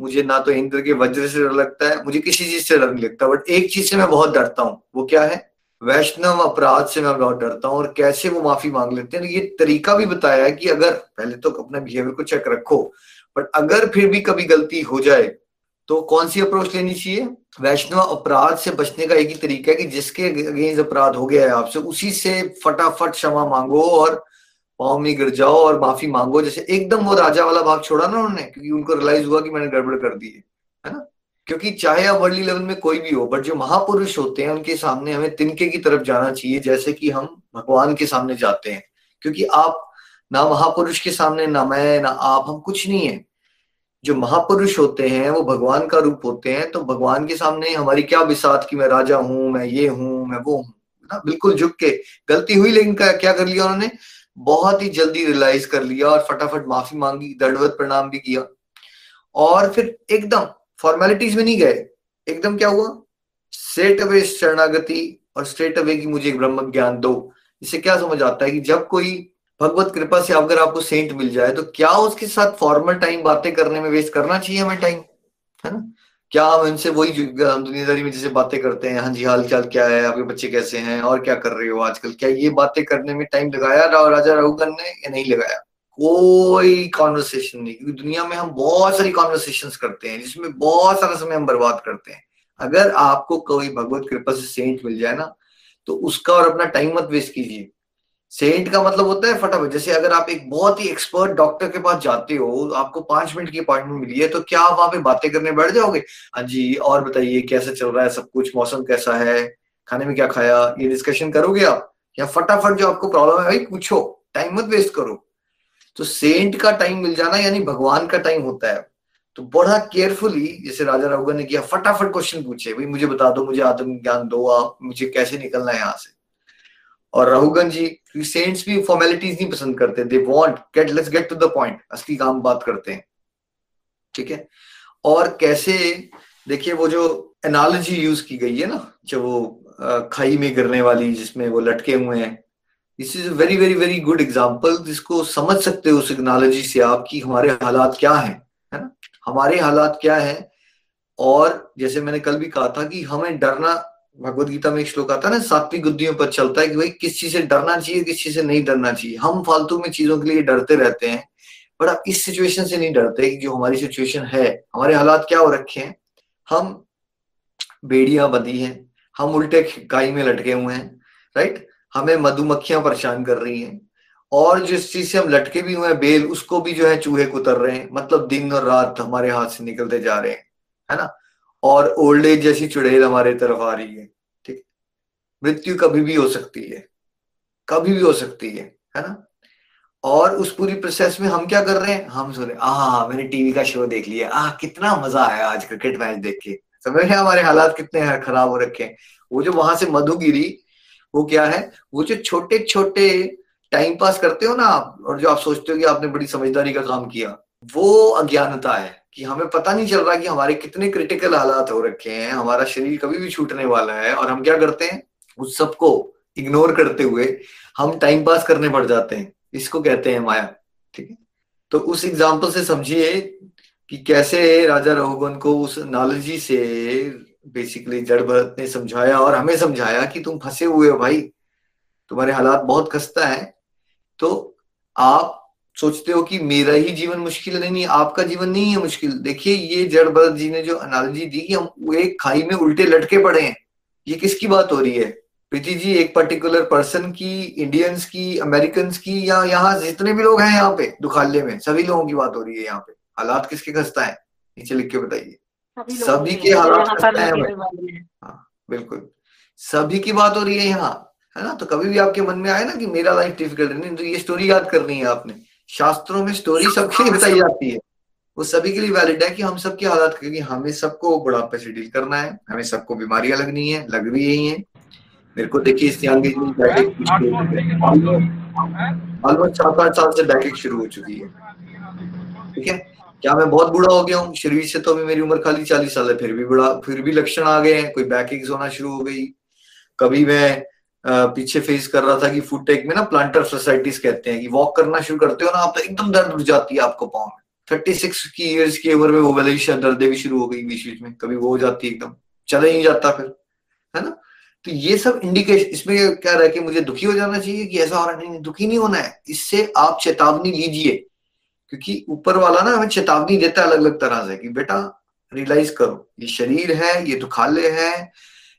मुझे ना तो इंद्र के वज्र से डर लगता है, मुझे किसी चीज़ से डर नहीं लगता, बट एक चीज़ से मैं बहुत डरता हूँ, वो क्या है? वैष्णव अपराध से मैं बहुत डरता हूँ और कैसे वो माफ़ी मांग लेते हैं। ये तरीका भी बताया है कि अगर, पहले तो अपना बिहेवियर को चेक रखो बट अगर फिर भी कभी गलती हो जाए तो कौन सी अप्रोच लेनी चाहिए? वैष्णव अपराध से बचने का एक ही तरीका है कि जिसके अगेंस्ट अपराध हो गया है आपसे, उसी से फटाफट क्षमा मांगो और पाँव में गिर जाओ और माफ़ी मांगो। जैसे एकदम वो राजा वाला भाग छोड़ा ना उन्होंने, क्योंकि उनको रियलाइज़ हुआ कि मैंने गड़बड़ कर दी है। क्योंकि चाहे आप वर्ल्डली लेवल में कोई भी हो बट जो महापुरुष होते हैं, उनके सामने हमें तिनके की तरफ़ जाना चाहिए, जैसे कि हम भगवान के सामने जाते हैं। क्योंकि आप ना महापुरुष के सामने, ना मैं, ना आप, हम कुछ नहीं है। जो महापुरुष होते हैं, वो भगवान का रूप होते हैं तो भगवान के सामने हमारी क्या बिसात कि मैं राजा हूँ, मैं ये हूँ, मैं वो हूँ ना? बिल्कुल झुक के। गलती हुई लेकिन क्या कर लिया उन्होंने? बहुत ही जल्दी रियलाइज़ कर लिया और फटाफट माफ़ी मांगी, दंडवत प्रणाम भी किया। और फिर एकदम फॉर्मेलिटीज में नहीं गए। एकदम क्या हुआ? सेट अवे शरणागति और स्ट्रेट अवे की मुझे ब्रह्म ज्ञान दो। इससे क्या समझ आता है कि जब कोई भगवत कृपा से अगर आपको सेंट मिल जाए तो क्या उसके साथ फॉर्मल टाइम बातें करने में वेस्ट करना चाहिए हमें टाइम है ना? क्या हम इनसे वही दुनियादारी में जैसे बातें करते हैं हाँ जी हाल चाल क्या है, आपके बच्चे कैसे हैं, और क्या कर रहे हो आजकल? क्या ये बातें करने में टाइम लगाया? राजा राहुगन ने या नहीं लगाया? कोई कॉन्वर्सेशन नहीं, क्योंकि दुनिया में हम बहुत सारी कॉन्वर्सेशन करते हैं, जिसमें बहुत सारा समय हम बर्बाद करते हैं। अगर आपको कोई भगवत कृपा से सेंट मिल जाए ना तो उसका और अपना टाइम मत वेस्ट कीजिए। सेंट का मतलब होता है फटाफट, जैसे अगर आप एक बहुत ही एक्सपर्ट डॉक्टर के पास जाते हो, आपको पाँच मिनट की अपॉइंटमेंट मिली है तो क्या आप वहाँ पे बातें करने बैठ जाओगे? हाँ जी, और बताइए, कैसे चल रहा है सब कुछ, मौसम कैसा है, खाने में क्या खाया, ये डिस्कशन करोगे आप? या फटाफट जो आपको प्रॉब्लम है, भाई पूछो टाइम मत वेस्ट करो। तो सेंट का टाइम मिल जाना, यानी भगवान का टाइम होता है। तो बड़ा केयरफुली जैसे राजा राघवन ने किया, फटाफट क्वेश्चन पूछे, भाई, मुझे बता दो, मुझे आत्म ज्ञान दो, आप मुझे कैसे निकलना है यहाँ से? और राहुगन जी सेंट्स भी फॉर्मेलिटीज नहीं पसंद करते they want get let's get to the point असली काम बात करते हैं। ठीक है? और कैसे, देखिए, वो जो एनालॉजी यूज़ की गई है ना जो वो खाई में गिरने वाली, जिसमें वो लटके हुए हैं this is very very very good example जिसको समझ सकते हो उस एग्नोलॉजी से आप कि हमारे हालात क्या है ना? हमारे हालात क्या है? और जैसे मैंने कल भी कहा था कि हमें डरना भगवत गीता में एक श्लोक आता है ना, सात्विक बुद्धियों पर चलता है कि भाई किस चीज़ से डरना चाहिए, किस चीज़ से नहीं डरना चाहिए। हम फालतू में चीज़ों के लिए डरते रहते हैं बट आप इस सिचुएशन से नहीं डरते कि जो हमारी सिचुएशन है, हमारे हालात क्या हो रखे हैं? हम बेड़ियाँ बंधी हैं, हम उल्टे गाई में लटके हुए हैं राइट हमें मधुमक्खियाँ परेशान कर रही हैं। और जिस चीज़ से हम लटके भी हुए हैं, बेल, उसको भी जो है चूहे कुतर रहे हैं। मतलब दिन और रात हमारे हाथ से निकलते जा रहे हैं, है ना? और ओल्ड एज जैसी चुड़ैल हमारे तरफ़ आ रही है, ठीक? मृत्यु कभी भी हो सकती है, कभी भी हो सकती है है ना? और उस पूरी प्रोसेस में हम क्या कर रहे हैं? हम सुन रहे मैंने टीवी का शो देख लिया। आ कितना मज़ा आया आज क्रिकेट मैच देख के। समझ रहे हमारे हालात कितने खराब हो रखे हैं। वो जो वहाँ से मधु गिरी वो क्या है? वो जो छोटे छोटे टाइम पास करते हो ना आप, और जो आप सोचते हो कि आपने बड़ी समझदारी का काम किया, वो अज्ञानता है कि हमें पता नहीं चल रहा कि हमारे कितने क्रिटिकल हालात हो रखे हैं, हमारा शरीर कभी भी छूटने वाला है, और हम क्या करते हैं? उस सबको इग्नोर करते हुए हम टाइम पास करने पड़ जाते हैं। इसको कहते हैं माया, ठीक है? तो उस एग्ज़ाम्पल से समझिए कि कैसे राजा रघुगन को उस नॉलेजी से बेसिकली जड़ भरत ने समझाया और हमें समझाया कि तुम फंसे हुए हो भाई। तुम्हारे हालात बहुत खस्ता है। तो आप सोचते हो कि मेरा ही जीवन मुश्किल है नहीं, आपका जीवन नहीं है मुश्किल। देखिए, ये जड़ भरत जी ने जो एनालॉजी दी कि हम एक खाई में उल्टे लटके पड़े हैं। ये किसकी बात हो रही है? प्रीति जी, एक पर्टिकुलर पर्सन की इंडियंस की अमेरिकन की, या यहाँ जितने भी लोग हैं यहाँ पे दुखाले में, सभी लोगों की बात हो रही है यहाँ पे। हालात किसके खस्ता है? नीचे लिख के बताइए। सभी के हालात हाँ बिल्कुल सभी की बात हो रही है यहाँ है ना तो कभी भी आपके मन में आए ना कि मेरा लाइफ डिफ़िकल्ट नहीं तो ये स्टोरी याद करनी है आपने शास्त्रों में स्टोरी सबके लिए बताई जाती है वो सभी के लिए वैलिड है कि हम सबकी हालात क्योंकि हमें सबको बुढ़ापे से डील करना है हमें सबको बीमारियाँ लगनी है लग भी यही है मेरे को देखिए इस ऑलमोस्ट सात आठ साल से बैकिंग शुरू हो चुकी है ठीक है क्या मैं बहुत बुरा हो गया हूँ? शरीर से तो अभी मेरी उम्र खाली चालीस साल है, फिर भी बुरा फिर भी लक्षण आ गए हैं। कोई बैकिंग होना शुरू हो गई। कभी मैं पीछे फेस कर रहा था कि फुट टेक में ना प्लांटर सोसाइटीज कहते हैं कि वॉक करना शुरू करते हो ना आप तो एकदम दर्द उठ जाती है आपको पाँव में। थर्टी सिक्स की ईयर्स की उम्र में वो वलेशिया दर्दे भी शुरू हो गई बीच बीच में। कभी वो हो जाती है एकदम। चला ही जाता फिर, है ना? तो ये सब इंडिकेशन इसमें क्या रह कि मुझे दुखी हो जाना चाहिए कि ऐसा हो रहा नहीं, दुखी नहीं होना है। इससे आप चेतावनी लीजिए। क्योंकि ऊपर वाला ना हमें चेतावनी देता है अलग अलग तरह से कि बेटा रियलाइज़ करो, ये शरीर है, ये दुखाले है,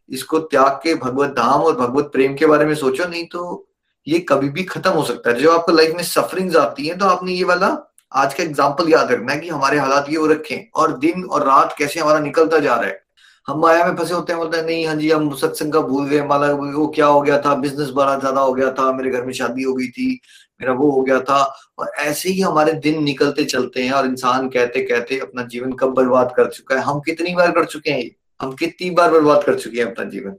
इसको त्याग के भगवत धाम और भगवत प्रेम के बारे में सोचो, नहीं तो ये कभी भी खत्म हो सकता है। जब आपको लाइफ में सफरिंग आती है तो आपने ये वाला आज का एग्ज़ाम्पल याद रखना है कि हमारे हालात ये हो रखे और दिन और रात कैसे हमारा निकलता जा रहा है। हम माया में फंसे होते हैं, बोलते हैं, नहीं हाँ जी, हम सत्संग का भूल गए, माला वो क्या हो गया था? बिज़नेस बड़ा ज़्यादा हो गया था, मेरे घर में शादी हो गई थी मेरा वो हो गया था और ऐसे ही हमारे दिन निकलते चलते हैं और इंसान कहते कहते अपना जीवन कब बर्बाद कर चुका है? हम कितनी बार कर चुके हैं? हम कितनी बार बर्बाद कर चुके हैं अपना जीवन?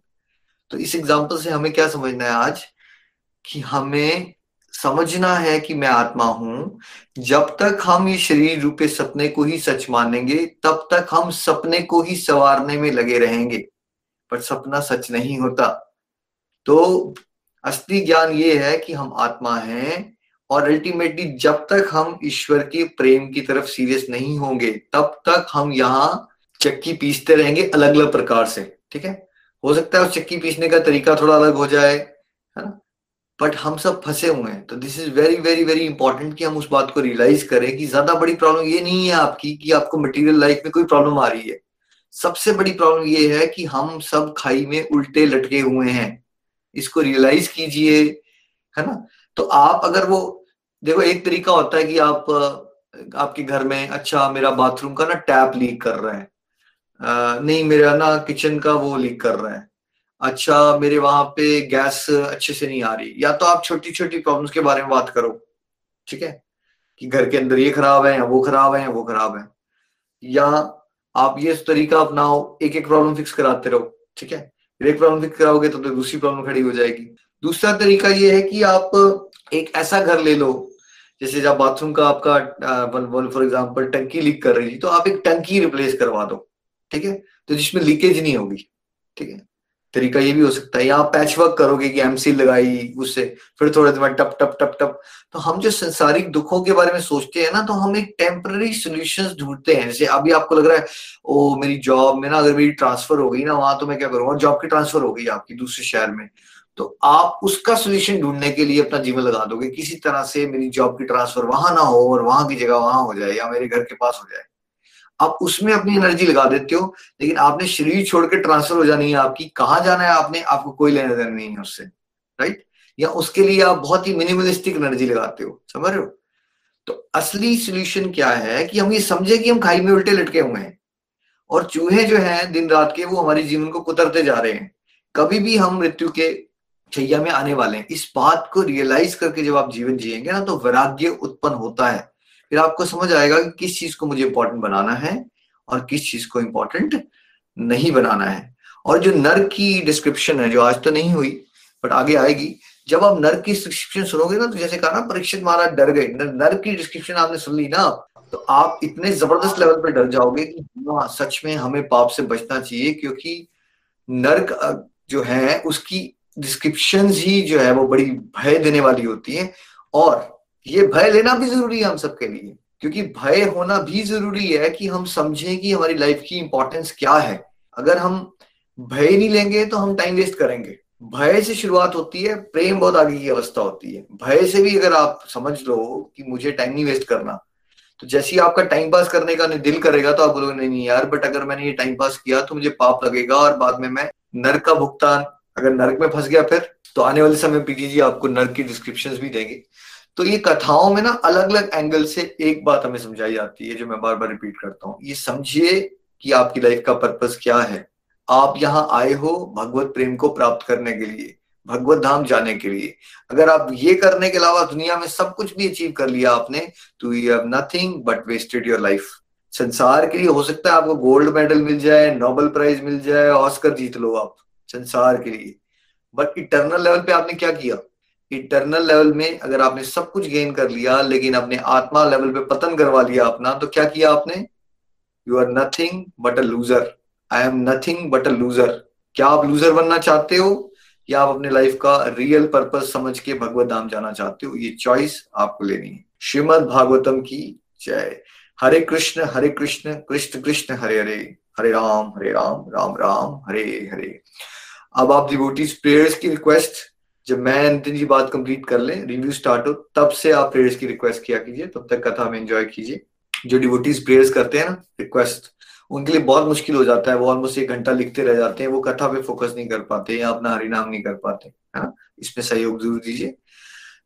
तो इस एग्ज़ाम्पल से हमें क्या समझना है आज? कि हमें समझना है कि मैं आत्मा हूँ। जब तक हम ये शरीर रूपे सपने को ही सच मानेंगे, तब तक हम सपने को ही सवारने में लगे रहेंगे। पर सपना सच नहीं होता। तो असली ज्ञान ये है कि हम आत्मा हैं और अल्टीमेटली जब तक हम ईश्वर के प्रेम की तरफ़ सीरियस नहीं होंगे, तब तक हम यहाँ चक्की पीसते रहेंगे अलग अलग प्रकार से, ठीक है? हो सकता है उस चक्की पीसने का तरीका थोड़ा अलग हो जाए, है ना? बट हम सब फंसे हुए हैं तो this is very very very important कि हम उस बात को रियलाइज़ करें कि ज़्यादा बड़ी प्रॉब्लम ये नहीं है आपकी कि आपको मटेरियल लाइफ में कोई प्रॉब्लम आ रही है। सबसे बड़ी प्रॉब्लम ये है कि हम सब खाई में उल्टे लटके हुए हैं, इसको रियलाइज़ कीजिए, है ना? तो आप अगर वो देखो एक तरीका होता है कि आप आपके घर में अच्छा मेरा बाथरूम का ना टैप लीक कर रहा है। आ, नहीं मेरा ना किचन का वो लीक कर रहा है। अच्छा मेरे वहाँ पे गैस अच्छे से नहीं आ रही। या तो आप छोटी छोटी प्रॉब्लम्स के बारे में बात करो ठीक है? कि घर के अंदर ये खराब है या वो खराब है या वो खराब है। या आप ये तरीका अपनाओ एक एक प्रॉब्लम फिक्स कराते रहो ठीक है? एक प्रॉब्लम फिक्स कराओगे तो, तो दूसरी प्रॉब्लम खड़ी हो जाएगी। दूसरा तरीका ये है कि आप एक ऐसा घर ले लो जैसे जब बाथरूम का आपका फॉर एग्ज़ाम्पल टंकी लीक कर रही थी तो आप एक टंकी रिप्लेस करवा दो, ठीक है? तो जिसमें लीकेज नहीं होगी, ठीक है? तरीका ये भी हो सकता है, या आप पैच वर्क करोगे कि एमसी लगाई उससे, फिर थोड़े दिन टप टप टप टप। तो हम जो संसारिक दुखों के बारे में सोचते हैं ना तो हम एक टेम्पररी सोल्यूशन ढूंढते हैं। जैसे अभी आपको लग रहा है, ओ, मेरी जॉब में ना अगर मेरी ट्रांसफ़र हो गई ना, वहाँ तो मैं क्या करूँगा? जॉब की ट्रांसफ़र हो गई आपकी दूसरे शहर में। तो आप उसका सोल्यूशन ढूँढने के लिए अपना जीवन लगा दोगे। किसी तरह से मेरी जॉब की ट्रांसफ़र वहाँ ना हो और वहाँ की जगह वहाँ हो जाए या मेरे घर के पास हो जाए। आप उसमें अपनी एनर्जी लगा देते हो, लेकिन आपने शरीर छोड़ के ट्रांसफ़र हो जानी है आपकी। कहाँ जाना है आपने? आपको कोई लेना देना नहीं है उससे राइट या उसके लिए आप बहुत ही मिनिमलिस्टिक एनर्जी लगाते हो, समझ रहे हो? तो असली सोल्यूशन क्या है कि हम ये समझे कि हम खाई में उल्टे लटके हुए हैं और चूहे जो हैं दिन रात के वो हमारे जीवन को कुतरते जा रहे हैं। कभी भी हम मृत्यु के छैया में आने वाले हैं। इस बात को रियलाइज़ करके जब आप जीवन जिएँगे ना तो वैराग्य उत्पन्न होता है। फिर आपको समझ आएगा कि किस चीज़ को मुझे इंपॉर्टेंट बनाना है और किस चीज़ को इंपॉर्टेंट नहीं बनाना है। और जो नर की डिस्क्रिप्शन है, जो आज तो नहीं हुई बट आगे आएगी, जब आप नर की डिस्क्रिप्शन सुनोगे ना तो जैसे कहा ना, परीक्षित महाराज डर गए। नर की डिस्क्रिप्शन आपने सुन ली ना तो आप इतने ज़बरदस्त लेवल पर डर जाओगे कि हाँ सच में हमें पाप से बचना चाहिए, क्योंकि नर्क जो है, उसकी डिस्क्रिप्शन ही जो है वो बड़ी भय देने वाली होती है। और ये भय लेना भी ज़रूरी है हम सबके लिए, क्योंकि भय होना भी ज़रूरी है कि हम समझें कि हमारी लाइफ की इंपॉर्टेंस क्या है। अगर हम भय नहीं लेंगे तो हम टाइम वेस्ट करेंगे। भय से शुरुआत होती है, प्रेम बहुत आगे की अवस्था होती है। भय से भी अगर आप समझ लो कि मुझे टाइम नहीं वेस्ट करना तो जैसे ही आपका टाइम पास करने का दिल करेगा तो आप बोलोगे, नहीं यार बट अगर मैंने ये टाइम पास किया तो मुझे पाप लगेगा और बाद में मैं नर का भुगतान अगर नर्क में फंस गया फिर तो आने वाले समय पीटी जी आपको नर्क की डिस्क्रिप्शन भी देंगे। तो ये कथाओं में ना अलग अलग एंगल से एक बात हमें समझाई जाती है, जो मैं बार बार रिपीट करता हूँ। ये समझिए कि आपकी लाइफ का पर्पस क्या है। आप यहाँ आए हो भगवत प्रेम को प्राप्त करने के लिए, भगवत धाम जाने के लिए। अगर आप ये करने के अलावा दुनिया में सब कुछ भी अचीव कर लिया आपने तो you have nothing but wasted your life संसार के लिए हो सकता है आपको गोल्ड मेडल मिल जाए नोबेल प्राइज मिल जाए ऑस्कर जीत लो आप। संसार के लिए। बट इटर्नल लेवल पे आपने क्या किया? इंटरनल लेवल में अगर आपने सब कुछ गेन कर लिया, लेकिन अपने आत्मा लेवल पे पतन करवा लिया अपना तो क्या किया आपने? You are nothing but a loser I am nothing but a loser क्या आप लूजर बनना चाहते हो? या आप अपने लाइफ का रियल पर्पस समझ के भगवत धाम जाना चाहते हो? ये चॉइस आपको लेनी है। श्रीमद भागवतम की जय। हरे कृष्ण हरे कृष्ण कृष्ण कृष्ण, हरे हरे। हरे राम हरे राम राम राम, हरे हरे। अब आप डिवोटीज प्रेयर्स की रिक्वेस्ट जब मैं नितिन जी बात कंप्लीट कर ले रिव्यू स्टार्ट हो, तब से आप प्रेयर्स की रिक्वेस्ट किया कीजिए, तब तक कथा में एंजॉय कीजिए। जो डिवोटीज प्रेयर्स करते हैं ना रिक्वेस्ट उनके लिए बहुत मुश्किल हो जाता है, वो ऑलमोस्ट एक घंटा लिखते रह जाते हैं, वो कथा पे फोकस नहीं कर पाते या अपना हरिनाम नहीं कर पाते, है ना? इसमें सहयोग ज़रूर दीजिए।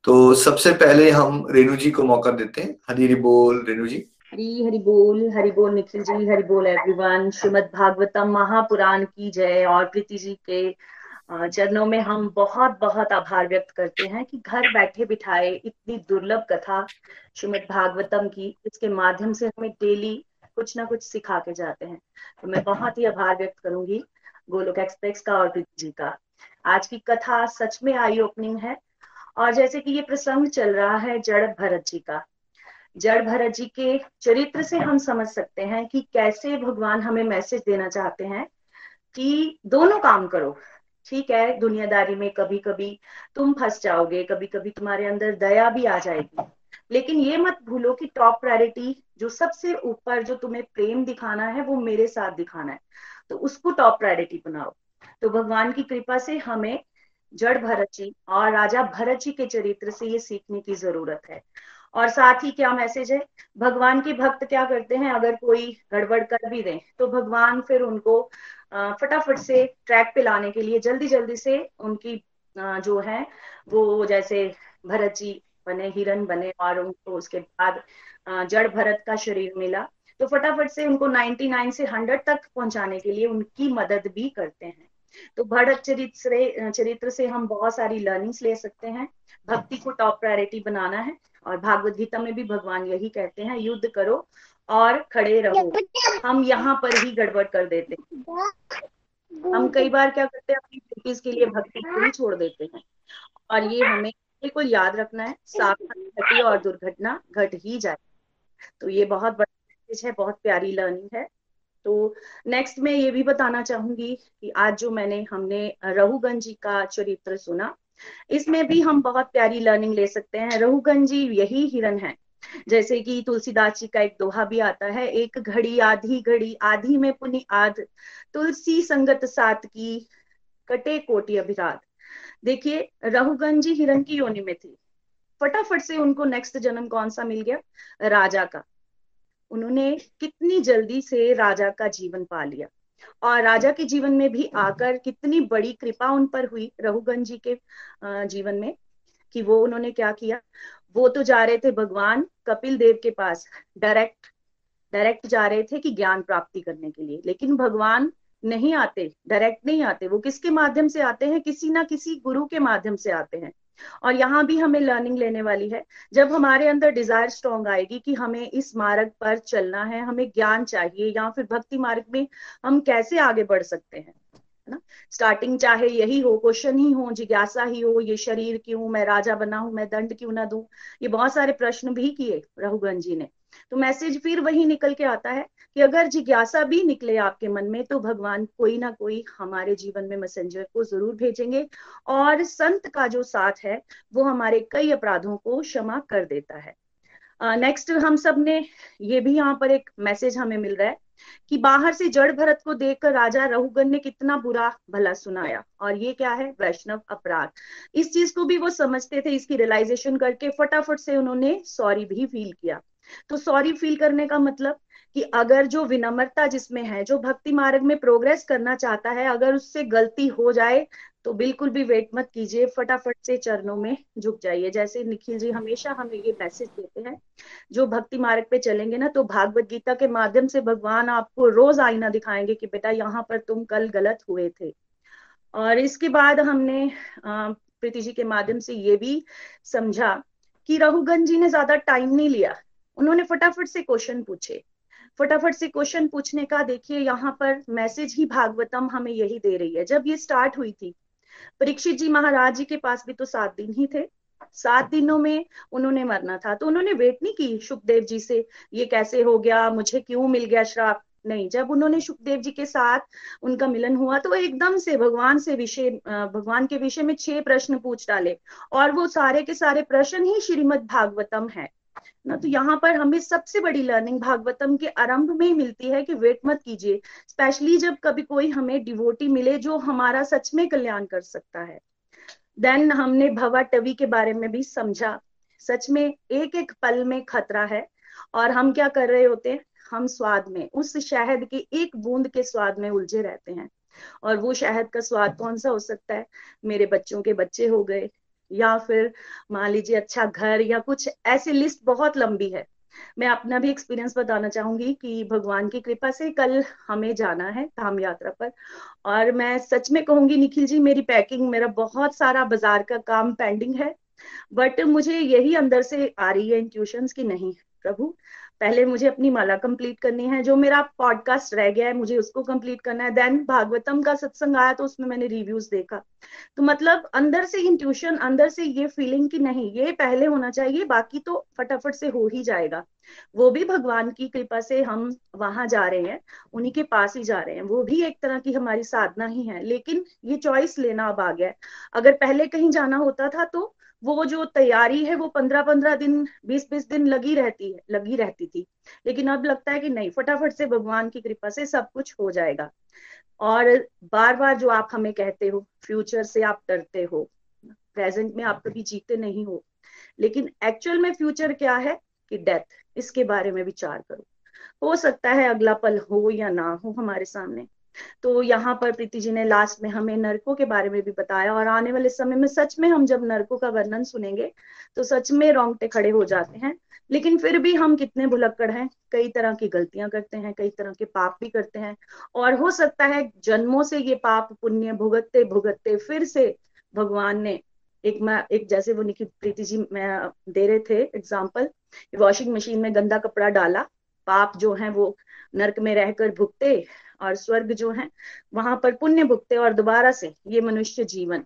तो सबसे पहले हम रेणु जी को मौका देते हैं। हरी बोल, रेणु जी। हरी हरि बोल हरि बोल निखिल जी, हरि बोल एवरीवन श्रीमद भागवतम महापुराण की जय और प्रीति जी के चरणों में हम बहुत बहुत आभार व्यक्त करते हैं कि घर बैठे बिठाए इतनी दुर्लभ कथा श्रीमद भागवतम की, इसके माध्यम से हमें डेली कुछ ना कुछ सिखा के जाते हैं। तो मैं बहुत ही आभार व्यक्त करूँगी गोलोक एक्सप्रेस का और प्रीति जी का। आज की कथा सच में आई ओपनिंग है और जैसे कि ये प्रसंग चल रहा है जड़ भरत जी का। जड़ भरत जी के चरित्र से हम समझ सकते हैं कि कैसे भगवान हमें मैसेज देना चाहते हैं कि दोनों काम करो। ठीक है, दुनियादारी में कभी कभी तुम फंस जाओगे कभी कभी तुम्हारे अंदर दया भी आ जाएगी। लेकिन ये मत भूलो कि टॉप प्रायोरिटी जो सबसे ऊपर जो तुम्हें प्रेम दिखाना है, वो मेरे साथ दिखाना है। तो उसको टॉप प्रायोरिटी बनाओ। तो भगवान की कृपा से हमें जड़ भरत जी और राजा भरत जी के चरित्र से ये सीखने की ज़रूरत है। और साथ ही क्या मैसेज है? भगवान के भक्त क्या करते हैं? अगर कोई गड़बड़ कर भी दे तो भगवान फिर उनको फटाफट से ट्रैक पे लाने के लिए जल्दी जल्दी से उनकी जो है, वो जैसे भरत जी बने, हिरन बने, और उनको उसके बाद जड़ भरत का शरीर मिला तो फटाफट से उनको 99 से 100 तक पहुँचाने के लिए उनकी मदद भी करते हैं। तो भरत चरित्र चरित्र से हम बहुत सारी लर्निंग्स ले सकते हैं। भक्ति को टॉप प्रायोरिटी बनाना है और भागवत गीता में भी भगवान यही कहते हैं युद्ध करो और खड़े रहो। हम यहाँ पर ही गड़बड़ कर देते हैं। हम कई बार क्या करते हैं अपनी ड्यूटीज़ के लिए भक्ति को ही छोड़ देते हैं। और ये हमें बिल्कुल याद रखना है सावधान घटी और दुर्घटना घट ही जाए। तो ये बहुत बड़ा मैसेज है बहुत प्यारी लर्निंग है। तो नेक्स्ट मैं ये भी बताना चाहूँगी कि आज जो मैंने, हमने रहुगंज जी का चरित्र सुना, इसमें भी हम बहुत प्यारी लर्निंग ले सकते हैं। रहुगंज जी यही हिरन है। जैसे कि तुलसीदास जी का एक दोहा भी आता है, एक घड़ी आधी घड़ी, आधी में पुनि आध, तुलसी संगत सात की, कटे कोटि अभिराध। देखिए रहुगंज जी हिरन की योनि में थी। फटाफट से उनको नेक्स्ट जन्म कौन सा मिल गया? राजा का। उन्होंने कितनी जल्दी से राजा का जीवन पा लिया। और राजा के जीवन में भी आकर कितनी बड़ी कृपा उन पर हुई रघुगंज जी के जीवन में कि वो उन्होंने क्या किया? वो तो जा रहे थे भगवान कपिल देव के पास डायरेक्ट डायरेक्ट जा रहे थे कि ज्ञान प्राप्ति करने के लिए। लेकिन भगवान नहीं आते डायरेक्ट नहीं आते। वो किसके माध्यम से आते हैं? किसी ना किसी गुरु के माध्यम से आते हैं। और यहाँ भी हमें लर्निंग लेने वाली है। जब हमारे अंदर डिज़ायर स्ट्रॉन्ग आएगी कि हमें इस मार्ग पर चलना है, हमें ज्ञान चाहिए या फिर भक्ति मार्ग में हम कैसे आगे बढ़ सकते हैं, है ना? स्टार्टिंग चाहे यही हो क्वेश्चन ही हो, जिज्ञासा ही हो, ये शरीर क्यों, मैं राजा बना हूँ, मैं दंड क्यों ना दू, ये बहुत सारे प्रश्न भी किए रघुगंज जी ने। तो मैसेज फिर वही निकल के आता है कि अगर जिज्ञासा भी निकले आपके मन में तो भगवान कोई ना कोई हमारे जीवन में मैसेंजर को ज़रूर भेजेंगे और संत का जो साथ है वो हमारे कई अपराधों को क्षमा कर देता है। नेक्स्ट uh, हम सबने ये भी यहाँ पर एक मैसेज हमें मिल रहा है कि बाहर से जड़ भरत को देखकर राजा रहुगन ने कितना बुरा भला सुनाया और ये क्या है? वैष्णव अपराध। इस चीज़ को भी वो समझते थे इसकी रियलाइजेशन करके फटाफट से उन्होंने सॉरी भी फील किया। तो सॉरी फील करने का मतलब कि अगर जो विनम्रता जिसमें है, जो भक्ति मार्ग में प्रोग्रेस करना चाहता है, अगर उससे गलती हो जाए तो बिल्कुल भी वेट मत कीजिए, फटाफट से चरणों में झुक जाइए। जैसे निखिल जी हमेशा हमें ये मैसेज देते हैं, जो भक्ति मार्ग पे चलेंगे ना तो भागवत गीता के माध्यम से भगवान आपको रोज आईना दिखाएँगे कि बेटा यहाँ पर तुम कल गलत हुए थे। और इसके बाद हमने प्रीति जी के माध्यम से ये भी समझा कि रघुगंज जी ने ज़्यादा टाइम नहीं लिया। उन्होंने फटाफट से क्वेश्चन पूछे। फटाफट से क्वेश्चन पूछने का देखिए, यहाँ पर मैसेज ही भागवतम हमें यही दे रही है। जब ये स्टार्ट हुई थी, परीक्षित जी महाराज जी के पास भी तो सात दिन ही थे। सात दिनों में उन्होंने मरना था। तो उन्होंने वेट नहीं की सुखदेव जी से, ये कैसे हो गया? मुझे क्यों मिल गया श्राप? नहीं, जब उन्होंने सुखदेव जी के साथ उनका मिलन हुआ तो एकदम से भगवान से विषय भगवान के विषय में छह प्रश्न पूछ डाले। और वो सारे के सारे प्रश्न ही श्रीमद भागवतम है। ना? तो यहाँ पर हमें सबसे बड़ी लर्निंग भागवतम के आरंभ में ही मिलती है कि वेट मत कीजिए। स्पेशली जब कभी कोई हमें डिवोटी मिले जो हमारा सच में कल्याण कर सकता है। देन हमने भवा टवी के बारे में भी समझा। सच में एक एक पल में खतरा है। और हम क्या कर रहे होते हैं? हम स्वाद में, उस शहद के एक बूंद के स्वाद में उलझे रहते हैं। और वो शहद का स्वाद कौन सा हो सकता है? मेरे बच्चों के बच्चे हो गए या फिर मान लीजिए अच्छा घर या कुछ ऐसी लिस्ट बहुत लंबी है। मैं अपना भी एक्सपीरियंस बताना चाहूँगी कि भगवान की कृपा से कल हमें जाना है धाम यात्रा पर। और मैं सच में कहूँगी, निखिल जी, मेरी पैकिंग मेरा बहुत सारा बाज़ार का काम पेंडिंग है। बट मुझे यही अंदर से आ रही है इंट्यूशन की नहीं, प्रभु। पहले मुझे अपनी माला कंप्लीट करनी है, जो मेरा पॉडकास्ट रह गया है, मुझे उसको कंप्लीट करना है। देन भागवतम का सत्संग आया तो उसमें मैंने रिव्यूज़ देखा। तो मतलब अंदर से इंट्यूशन अंदर से ये फीलिंग कि नहीं, ये पहले होना चाहिए, बाकी तो फटाफट से हो ही जाएगा। वो भी भगवान की कृपा से हम वहाँ जा रहे हैं, उन्हीं के पास ही जा रहे हैं। वो भी एक तरह की हमारी साधना ही है, लेकिन ये चॉइस लेना अब आ गया है। अगर पहले कहीं जाना होता था तो वो जो तैयारी है, वो पंद्रह पंद्रह दिन बीस बीस दिन लगी रहती है, लगी रहती थी। लेकिन अब लगता है कि नहीं, फटाफट से भगवान की कृपा से सब कुछ हो जाएगा। और बार बार जो आप हमें कहते हो, फ्यूचर से आप डरते हो, प्रेजेंट में आप कभी जीते नहीं हो, लेकिन एक्चुअल में फ्यूचर क्या है कि डेथ, इसके बारे में विचार करो। हो सकता है अगला पल हो या ना हो हमारे सामने तो यहाँ पर प्रीति जी ने लास्ट में हमें नरकों के बारे में भी बताया और आने वाले समय में सच में हम जब नरकों का वर्णन सुनेंगे तो सच में रोंगटे खड़े हो जाते हैं। लेकिन फिर भी हम कितने भुलक्कड़ हैं, कई तरह की गलतियाँ करते हैं, कई तरह के पाप भी करते हैं। और हो सकता है जन्मों से ये पाप पुण्य भुगतते भुगतते फिर से भगवान ने एक मैं, एक जैसे वो निकी प्रीति जी मैं, दे रहे थे एग्ज़ाम्पल वॉशिंग मशीन में गंदा कपड़ा डाला, पाप जो है वो नरक में रहकर भुगते और स्वर्ग जो है, वहाँ पर पुण्य भुगते और दोबारा से ये मनुष्य जीवन।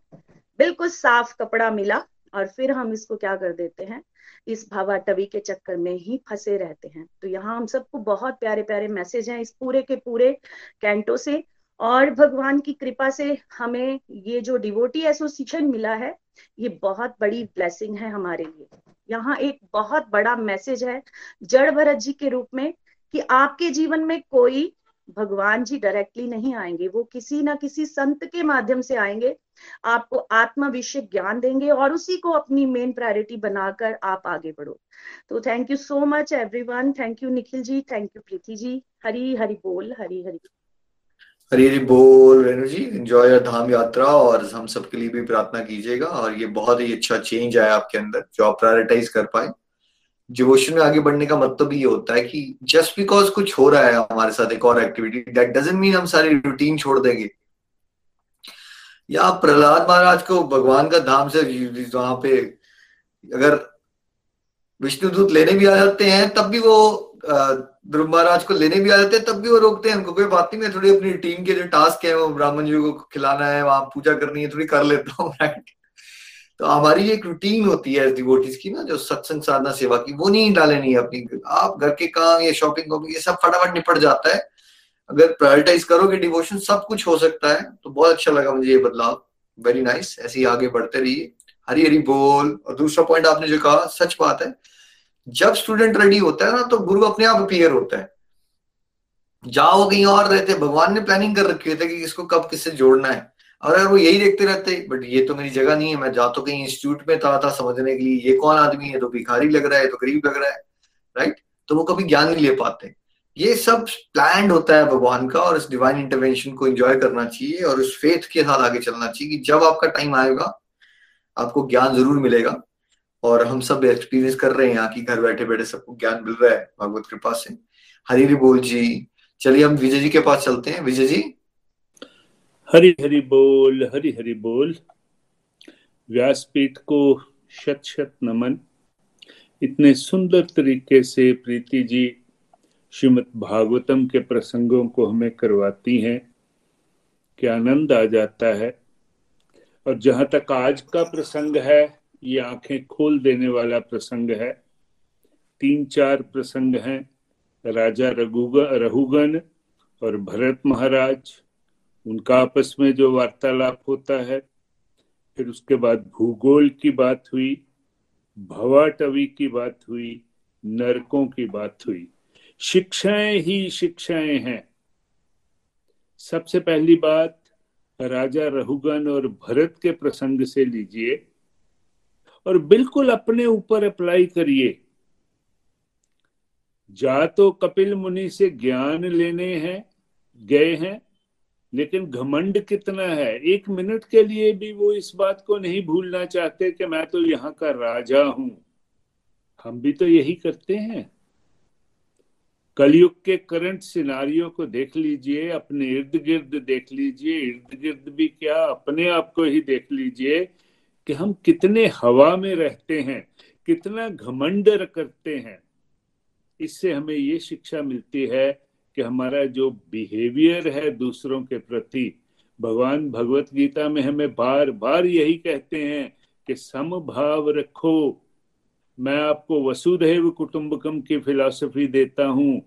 बिल्कुल साफ़ कपड़ा मिला और फिर हम इसको क्या कर देते हैं, इस भावाटवी के चक्कर में ही फंसे रहते हैं। तो यहाँ हम सबको बहुत प्यारे प्यारे मैसेज हैं इस पूरे के पूरे कैंटो से और भगवान की कृपा से हमें ये जो डिवोटी एसोसिएशन मिला है, ये बहुत बड़ी ब्लेसिंग है हमारे लिए। यहाँ एक बहुत बड़ा मैसेज है जड़ भरत जी के रूप में कि आपके जीवन में कोई भगवान जी डायरेक्टली नहीं आएँगे, वो किसी ना किसी संत के माध्यम से आएँगे, आपको आत्मा विषय ज्ञान देंगे और उसी को अपनी मेन प्रायोरिटी बनाकर आप आगे बढ़ो। तो thank you so much everyone thank you Nikhil ji thank you Preeti ji, Hari Hari बोल, हरी हरि। हरी हरी बोल रेणु जी एंजॉय योर धाम यात्रा और हम सबके लिए भी प्रार्थना कीजिएगा और ये बहुत ही अच्छा चेंज आया आपके अंदर जो आप प्रायोरिटाइज कर पाए। डिवोशन में आगे बढ़ने का मतलब ये होता है कि जस्ट बिकॉज़ कुछ हो रहा है हमारे साथ एक और एक्टिविटी दैट डजेंट मीन हम सारी रूटीन छोड़ देंगे। या प्रहलाद महाराज को भगवान का धाम से वहाँ पे अगर विष्णुदूत लेने भी आ जाते हैं, तब भी वो ध्रुव महाराज को लेने भी आ जाते हैं, तब भी वो रोकते हैं उनको। कोई बात नहीं, मैं थोड़ी अपनी टीम के जो टास्क है, वो ब्राह्मण जी को खिलाना है, वहाँ पूजा करनी है, थोड़ी कर लेता हूँ राइट तो हमारी एक रूटीन होती है डिवोटीज की ना, जो सत्संग साधना सेवा की, वो नहीं डालेनी है अपनी। आप घर के काम या शॉपिंग ये सब फटाफट निपट जाता है। अगर प्रायोरिटाइज करोगे डिवोशन सब कुछ हो सकता है। तो बहुत अच्छा लगा मुझे ये बदलाव। वेरी नाइस ऐसे ही आगे बढ़ते रहिए। हरी हरी बोल। और दूसरा पॉइंट आपने जो कहा, सच बात है। जब स्टूडेंट रेडी होता है ना तो गुरु अपने आप अपियर होता है। जाओ कहीं और रहते। भगवान ने प्लानिंग कर रखी होती है कि इसको कब किससे जोड़ना है। अगर वो यही देखते रहते बट ये तो मेरी जगह नहीं है। मैं जा तो कहीं इंस्टीट्यूट में था था समझने के लिए। ये कौन आदमी है? तो भिखारी लग रहा है तो गरीब लग रहा है। राइट तो वो कभी ज्ञान नहीं ले पाते। ये सब प्लान होता है भगवान का और इस डिवाइन इंटरवेंशन को एंजॉय करना चाहिए और उस फेथ के साथ आगे चलना चाहिए कि जब आपका टाइम आएगा, आपको ज्ञान ज़रूर मिलेगा। और हम सब एक्सपीरियंस कर रहे हैं यहाँ की घर बैठे बैठे सबको ज्ञान मिल रहा है। भगवत कृपा से। हरी बोल जी। चलिए हम विजय जी के पास चलते हैं। विजय जी हरि हरि बोल, हरि हरि बोल। व्यासपीठ को शत शत नमन। इतने सुंदर तरीके से प्रीति जी श्रीमद भागवतम के प्रसंगों को हमें करवाती हैं। कि आनंद आ जाता है। और जहाँ तक आज का प्रसंग है, ये आँखें खोल देने वाला प्रसंग है। तीन चार प्रसंग हैं, राजा रघुगन और भरत महाराज। उनका आपस में जो वार्तालाप होता है, फिर उसके बाद भूगोल की बात हुई, भवाटवी की बात हुई, नरकों की बात हुई। शिक्षाएँ ही शिक्षाएँ हैं। सबसे पहली बात, राजा रहुगन और भरत के प्रसंग से लीजिए और बिल्कुल अपने ऊपर अप्लाई करिए। जा तो कपिल मुनि से ज्ञान लेने हैं, गए हैं लेकिन घमंड कितना है? एक मिनट के लिए भी वो इस बात को नहीं भूलना चाहते कि मैं तो यहाँ का राजा हूँ। हम भी तो यही करते हैं। कलयुग के करंट सिनारियों को देख लीजिए, अपने इर्द गिर्द देख लीजिए इर्द गिर्द भी क्या, अपने आप को ही देख लीजिए कि हम कितने हवा में रहते हैं, कितना घमंड करते हैं। इससे हमें ये शिक्षा मिलती है कि हमारा जो बिहेवियर है दूसरों के प्रति, भगवान भगवत गीता में हमें बार बार यही कहते हैं कि समभाव रखो। मैं आपको वसुधैव कुटुंबकम की फिलॉसफी देता हूँ।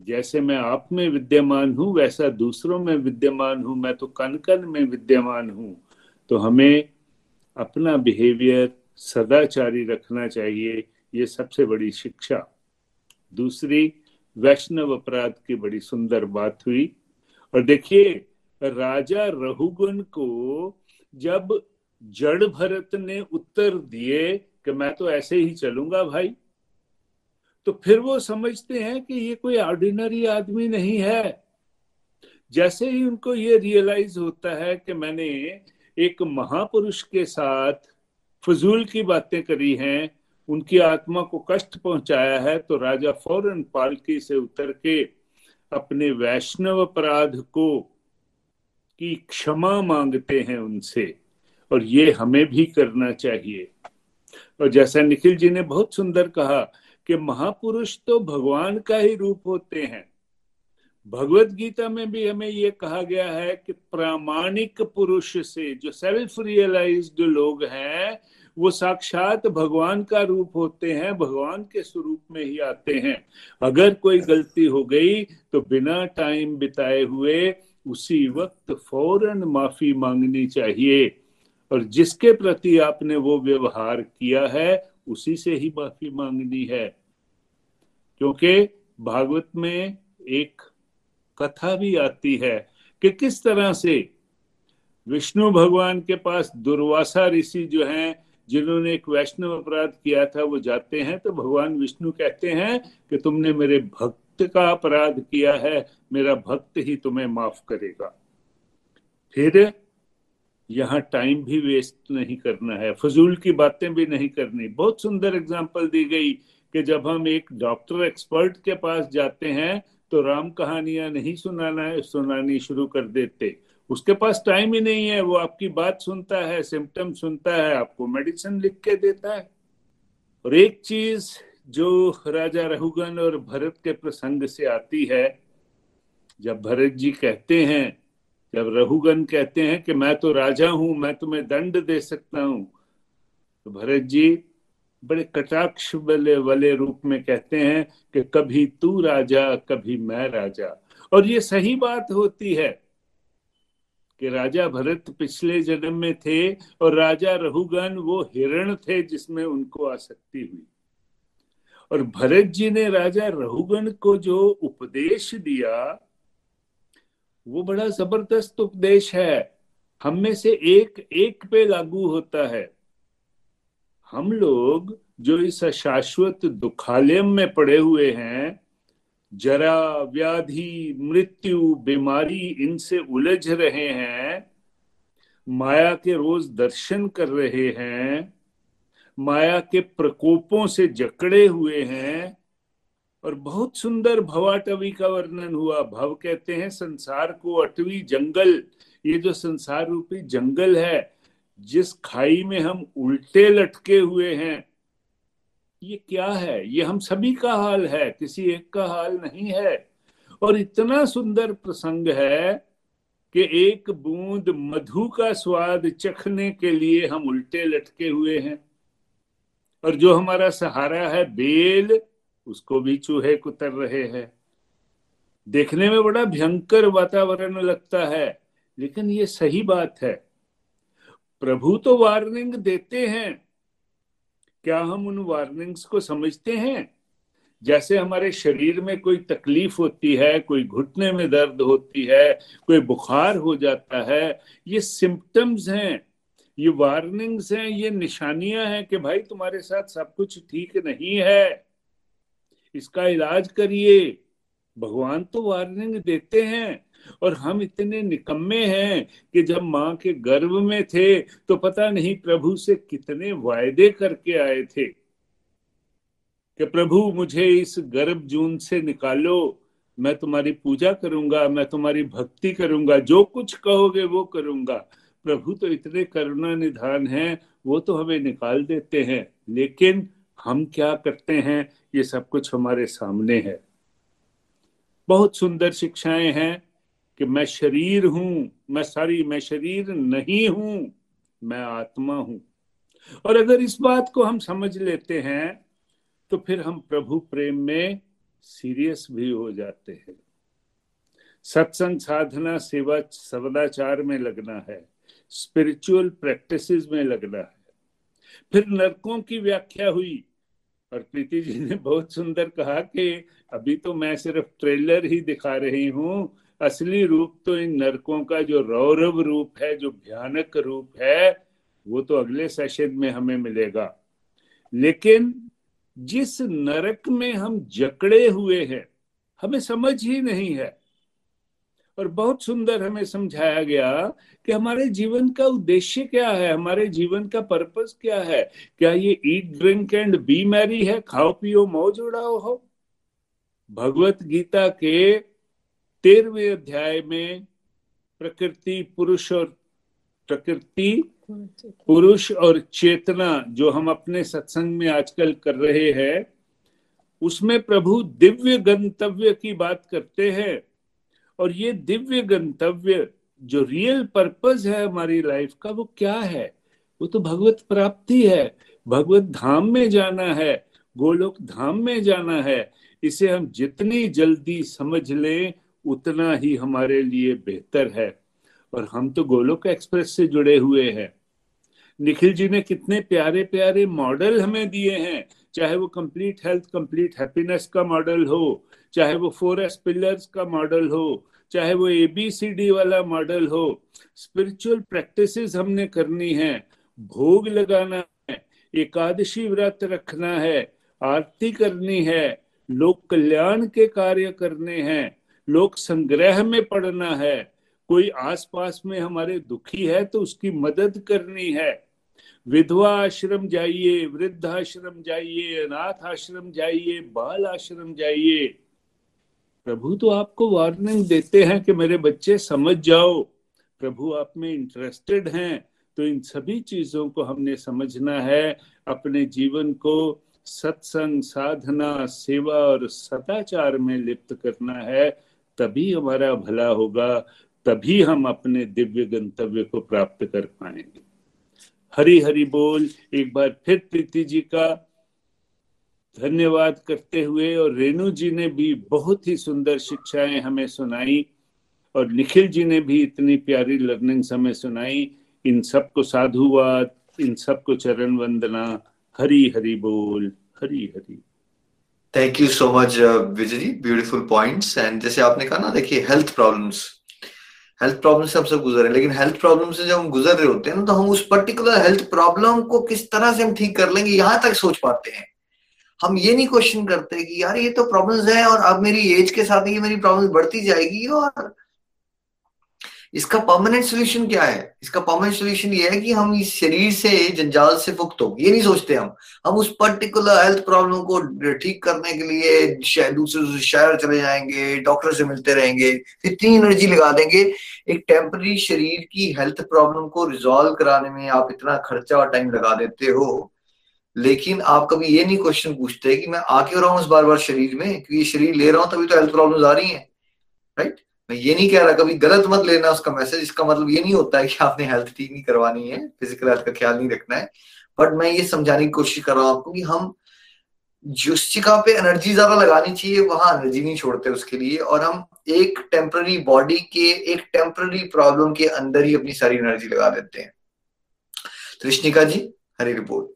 जैसे मैं आप में विद्यमान हूँ, वैसा दूसरों में विद्यमान हूँ। मैं तो कन कन में विद्यमान हूँ। तो हमें अपना बिहेवियर सदाचारी रखना चाहिए। ये सबसे बड़ी शिक्षा। दूसरी वैष्णव अपराध की बड़ी सुंदर बात हुई। और देखिए, राजा रहुगुन को जब जड़ भरत ने उत्तर दिए कि मैं तो ऐसे ही चलूँगा भाई तो फिर वो समझते हैं कि ये कोई ऑर्डिनरी आदमी नहीं है। जैसे ही उनको ये रियलाइज़ होता है कि मैंने एक महापुरुष के साथ फजूल की बातें करी हैं उनकी आत्मा को कष्ट पहुँचाया है तो राजा फ़ौरन पालकी से उतर के अपने वैष्णव अपराध को की क्षमा मांगते हैं उनसे, और ये हमें भी करना चाहिए। और जैसा निखिल जी ने बहुत सुंदर कहा कि महापुरुष तो भगवान का ही रूप होते हैं। भगवत गीता में भी हमें ये कहा गया है कि प्रामाणिक पुरुष से जो सेल्फ रियलाइज्ड लोग हैं वो साक्षात भगवान का रूप होते हैं, भगवान के स्वरूप में ही आते हैं। अगर कोई गलती हो गई तो बिना टाइम बिताए हुए उसी वक्त फ़ौरन माफ़ी मांगनी चाहिए। और जिसके प्रति आपने वो व्यवहार किया है, उसी से ही माफ़ी मांगनी है। क्योंकि भागवत में एक कथा भी आती है कि किस तरह से विष्णु भगवान के पास दुर्वासा ऋषि जो हैं जिन्होंने एक वैष्णव अपराध किया था, वो जाते हैं तो भगवान विष्णु कहते हैं कि तुमने मेरे भक्त का अपराध किया है, मेरा भक्त ही तुम्हें माफ़ करेगा। फिर यहाँ टाइम भी वेस्ट नहीं करना है, फजूल की बातें भी नहीं करनी। बहुत सुंदर एग्ज़ाम्पल दी गई कि जब हम एक डॉक्टर एक्सपर्ट के पास जाते हैं तो राम कहानियाँ नहीं सुनाना, सुनानी शुरू कर देते। उसके पास टाइम ही नहीं है, वो आपकी बात सुनता है सिम्टम सुनता है, आपको मेडिसिन लिख के देता है। और एक चीज़ जो राजा रघुगन और भरत के प्रसंग से आती है, जब भरत जी कहते हैं, जब रघुगन कहते हैं कि मैं तो राजा हूँ, मैं तुम्हें दंड दे सकता हूँ तो भरत जी बड़े कटाक्ष वाले वाले रूप में कहते हैं कि कभी तू राजा, कभी मैं राजा। और ये सही बात होती है। कि राजा भरत पिछले जन्म में थे और राजा रघुगन वो हिरण थे जिसमें उनको आसक्ति हुई। और भरत जी ने राजा रघुगन को जो उपदेश दिया, वो बड़ा ज़बरदस्त उपदेश है। हम में से एक एक पे लागू होता है। हम लोग जो इस शाश्वत दुखालयम में पड़े हुए हैं जरा व्याधि, मृत्यु, बीमारी इनसे उलझ रहे हैं। माया के रोज दर्शन कर रहे हैं। माया के प्रकोपों से जकड़े हुए हैं। और बहुत सुंदर भवाटवी का वर्णन हुआ। भव कहते हैं संसार को अटवी जंगल। ये जो संसार रूपी जंगल है, जिस खाई में हम उल्टे लटके हुए हैं ये क्या है? ये हम सभी का हाल है, किसी एक का हाल नहीं है। और इतना सुंदर प्रसंग है कि एक बूंद मधु का स्वाद चखने के लिए हम उल्टे लटके हुए हैं। और जो हमारा सहारा है, बेल, उसको भी चूहे कुतर रहे हैं। देखने में बड़ा भयंकर वातावरण लगता है, लेकिन ये सही बात है। प्रभु तो वार्निंग देते हैं क्या हम उन वार्निंग्स को समझते हैं? जैसे हमारे शरीर में कोई तकलीफ़ होती है, कोई घुटने में दर्द होती है, कोई बुखार हो जाता है, ये सिम्टम्स हैं, ये वार्निंग्स हैं, ये निशानियाँ हैं कि भाई तुम्हारे साथ सब कुछ ठीक नहीं है। इसका इलाज करिए। भगवान तो वार्निंग देते हैं। और हम इतने निकम्मे हैं कि जब माँ के गर्भ में थे तो पता नहीं प्रभु से कितने वायदे करके आए थे कि प्रभु, मुझे इस गर्भ जून से निकालो, मैं तुम्हारी पूजा करूँगा, मैं तुम्हारी भक्ति करूँगा, जो कुछ कहोगे वो करूँगा। प्रभु तो इतने करुणा निधान हैं, वो तो हमें निकाल देते हैं, लेकिन हम क्या करते हैं? ये सब कुछ हमारे सामने है। बहुत सुंदर शिक्षाएँ हैं कि मैं शरीर हूँ, मैं सारी, मैं शरीर नहीं हूँ, मैं आत्मा हूँ। और अगर इस बात को हम समझ लेते हैं तो फिर हम प्रभु प्रेम में सीरियस भी हो जाते हैं। सत्संग, साधना, सेवा सदाचार में लगना है। स्पिरिचुअल प्रैक्टिसेस में लगना है। फिर नरकों की व्याख्या हुई, और प्रीति जी ने बहुत सुंदर कहा कि अभी तो मैं सिर्फ़ ट्रेलर ही दिखा रही हूँ असली रूप तो इन नरकों का जो रौरव रूप है, जो भयानक रूप है, वो तो अगले सेशन में हमें मिलेगा। लेकिन जिस नरक में हम जकड़े हुए हैं, हमें समझ ही नहीं है। और बहुत सुंदर हमें समझाया गया कि हमारे जीवन का उद्देश्य क्या है, हमारे जीवन का पर्पस क्या है। क्या ये eat drink and be merry है? खाओ, पियो, मौज उड़ाओ हो। भगवत गीता के तेरहवें अध्याय में प्रकृति, पुरुष और प्रकृति, पुरुष और चेतना जो हम अपने सत्संग में आजकल कर रहे हैं, उसमें प्रभु दिव्य गंतव्य की बात करते हैं। और ये दिव्य गंतव्य जो रियल पर्पज है हमारी लाइफ का, वो क्या है? वो तो भगवत प्राप्ति है। भगवत धाम में जाना है, गोलोक धाम में जाना है। इसे हम जितनी जल्दी समझ लें उतना ही हमारे लिए बेहतर है। और हम तो गोलोक एक्सप्रेस से जुड़े हुए हैं। निखिल जी ने कितने प्यारे प्यारे मॉडल हमें दिए हैं। चाहे वो कंप्लीट हेल्थ, कंप्लीट हैप्पीनेस का मॉडल हो, चाहे वो फोर एस पिलर्स का मॉडल हो, चाहे वो एबीसीडी वाला मॉडल हो, स्पिरिचुअल प्रैक्टिसेस हमने करनी है। भोग लगाना है, एकादशी व्रत रखना है, आरती करनी है, लोक कल्याण के कार्य करने हैं। लोक संग्रह में पढ़ना है। कोई आसपास में हमारे दुखी है तो उसकी मदद करनी है। विधवा आश्रम जाइए, वृद्ध आश्रम जाइए, अनाथ आश्रम जाइए, बाल आश्रम जाइए। प्रभु तो आपको वार्निंग देते हैं कि मेरे बच्चे समझ जाओ। प्रभु आप में इंटरेस्टेड हैं तो इन सभी चीज़ों को हमने समझना है। अपने जीवन को सत्संग, साधना, सेवा और सदाचार में लिप्त करना है। तभी हमारा भला होगा, तभी हम अपने दिव्य गंतव्य को प्राप्त कर पाएँगे। हरी हरी बोल, एक बार फिर प्रीति जी का धन्यवाद करते हुए और रेणु जी ने भी बहुत ही सुंदर शिक्षाएँ हमें सुनाई और निखिल जी ने भी इतनी प्यारी लर्निंग हमें सुनाई। इन सबको साधुवाद, इन सबको चरण वंदना हरी हरी बोल Hari Hari thank you so much Vijay ji beautiful points and जैसे आपने कहा ना, देखिए हेल्थ प्रॉब्लम्स हेल्थ प्रॉब्लम से हम सब गुजर रहे हैं, लेकिन हेल्थ प्रॉब्लम से जब हम गुजर रहे होते हैं ना तो हम उस पर्टिकुलर हेल्थ प्रॉब्लम को किस तरह से हम ठीक कर लेंगे, यहाँ तक सोच पाते हैं। हम ये नहीं क्वेश्चन करते कि यार ये तो प्रॉब्लम्स है और अब मेरी एज के साथ ये मेरी प्रॉब्लम बढ़ती जाएगी और इसका परमानेंट सोल्यूशन क्या है? इसका परमानेंट सोल्यूशन ये है कि हम इस शरीर से, जंजाल से मुक्त हो ये नहीं सोचते हम। हम उस पर्टिकुलर हेल्थ प्रॉब्लम को ठीक करने के लिए दूसरे शहर चले जाएँगे डॉक्टर से मिलते रहेंगे, इतनी एनर्जी लगा देंगे। एक टेम्पररी शरीर की हेल्थ प्रॉब्लम को रिजॉल्व कराने में आप इतना खर्चा और टाइम लगा देते हो। लेकिन आप कभी ये नहीं क्वेश्चन पूछते कि मैं आके रहा हूँ इस बार बार शरीर में? क्योंकि शरीर ले रहा हूँ, तभी तो हेल्थ प्रॉब्लम आ रही है। राइट मैं ये नहीं कह रहा, कभी गलत मत लेना उसका मैसेज। इसका मतलब ये नहीं होता है कि आपने हेल्थ ठीक नहीं करवानी है फ़िज़िकल हेल्थ का ख्याल नहीं रखना है। बट मैं ये समझाने की कोशिश कर रहा हूँ आपको कि हम जिस जगह पे एनर्जी ज़्यादा लगानी चाहिए, वहाँ एनर्जी नहीं छोड़ते उसके लिए। और हम एक टेम्पररी बॉडी के, एक टेम्पररी प्रॉब्लम के अंदर ही अपनी सारी एनर्जी लगा देते हैं। कृष्णिका जी, हरी रिपोर्ट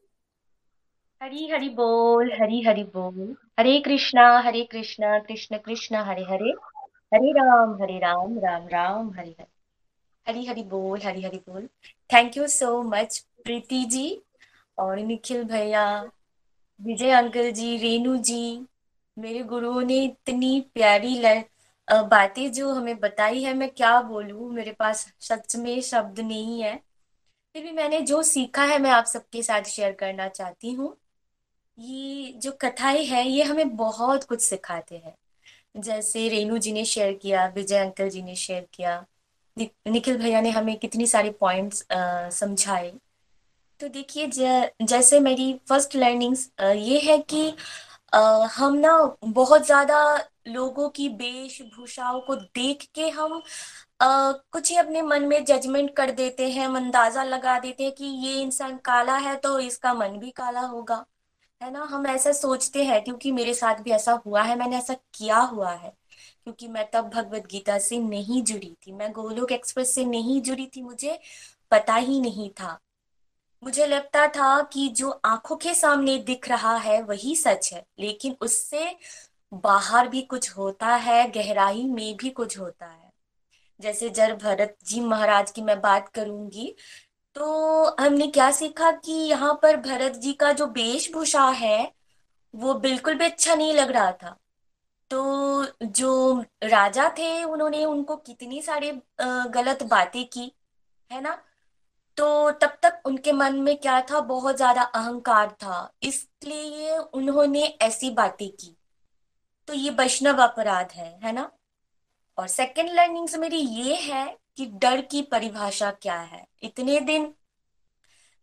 हरी हरी बोल, हरी हरी बोल। हरे कृष्णा हरे कृष्णा, कृष्ण कृष्ण, हरे हरे। हरे राम हरे राम राम राम, हरे हरे। हरी हरी बोल, हरी हरी बोल। Thank you so much Preeti ji और निखिल भैया, विजय अंकल जी, रेणु जी। मेरे गुरुओं ने इतनी प्यारी बातें जो हमें बताई है, मैं क्या बोलूँ? मेरे पास सच में शब्द नहीं है। फिर भी मैंने जो सीखा है, मैं आप सबके साथ शेयर करना चाहती हूँ। ये जो कथाएँ हैं, ये हमें बहुत कुछ सिखाते हैं। जैसे रेणु जी ने शेयर किया विजय अंकल जी ने शेयर किया। नि, निखिल भैया ने हमें कितनी सारी पॉइंट्स समझाए। तो देखिए जैसे मेरी फ़र्स्ट लर्निंग्स ये है कि आ, हम ना बहुत ज़्यादा लोगों की वेशभूषाओं को देख के हम आ, कुछ ही अपने मन में जजमेंट कर देते हैं अंदाज़ा लगा देते हैं कि ये इंसान काला है तो इसका मन भी काला होगा। है ना, हम ऐसा सोचते हैं क्योंकि मेरे साथ भी ऐसा हुआ है, मैंने ऐसा किया हुआ है। क्योंकि मैं तब भगवत गीता से नहीं जुड़ी थी। मैं गोलोक एक्सप्रेस से नहीं जुड़ी थी, मुझे पता ही नहीं था। मुझे लगता था कि जो आँखों के सामने दिख रहा है, वही सच है। लेकिन उससे बाहर भी कुछ होता है, गहराई में भी कुछ होता है। जैसे जर भरत जी महाराज की मैं बात करूँगी तो हमने क्या सीखा कि यहाँ पर भरत जी का जो वेशभूषा है, वो बिल्कुल भी अच्छा नहीं लग रहा था। तो जो राजा थे, उन्होंने उनको कितनी सारी गलत बातें की, है ना? तो तब तक उनके मन में क्या था, बहुत ज़्यादा अहंकार था। इसलिए उन्होंने ऐसी बातें की। तो ये वैष्णव अपराध है है ना? और सेकंड लर्निंग मेरी ये है कि डर की परिभाषा क्या है। इतने दिन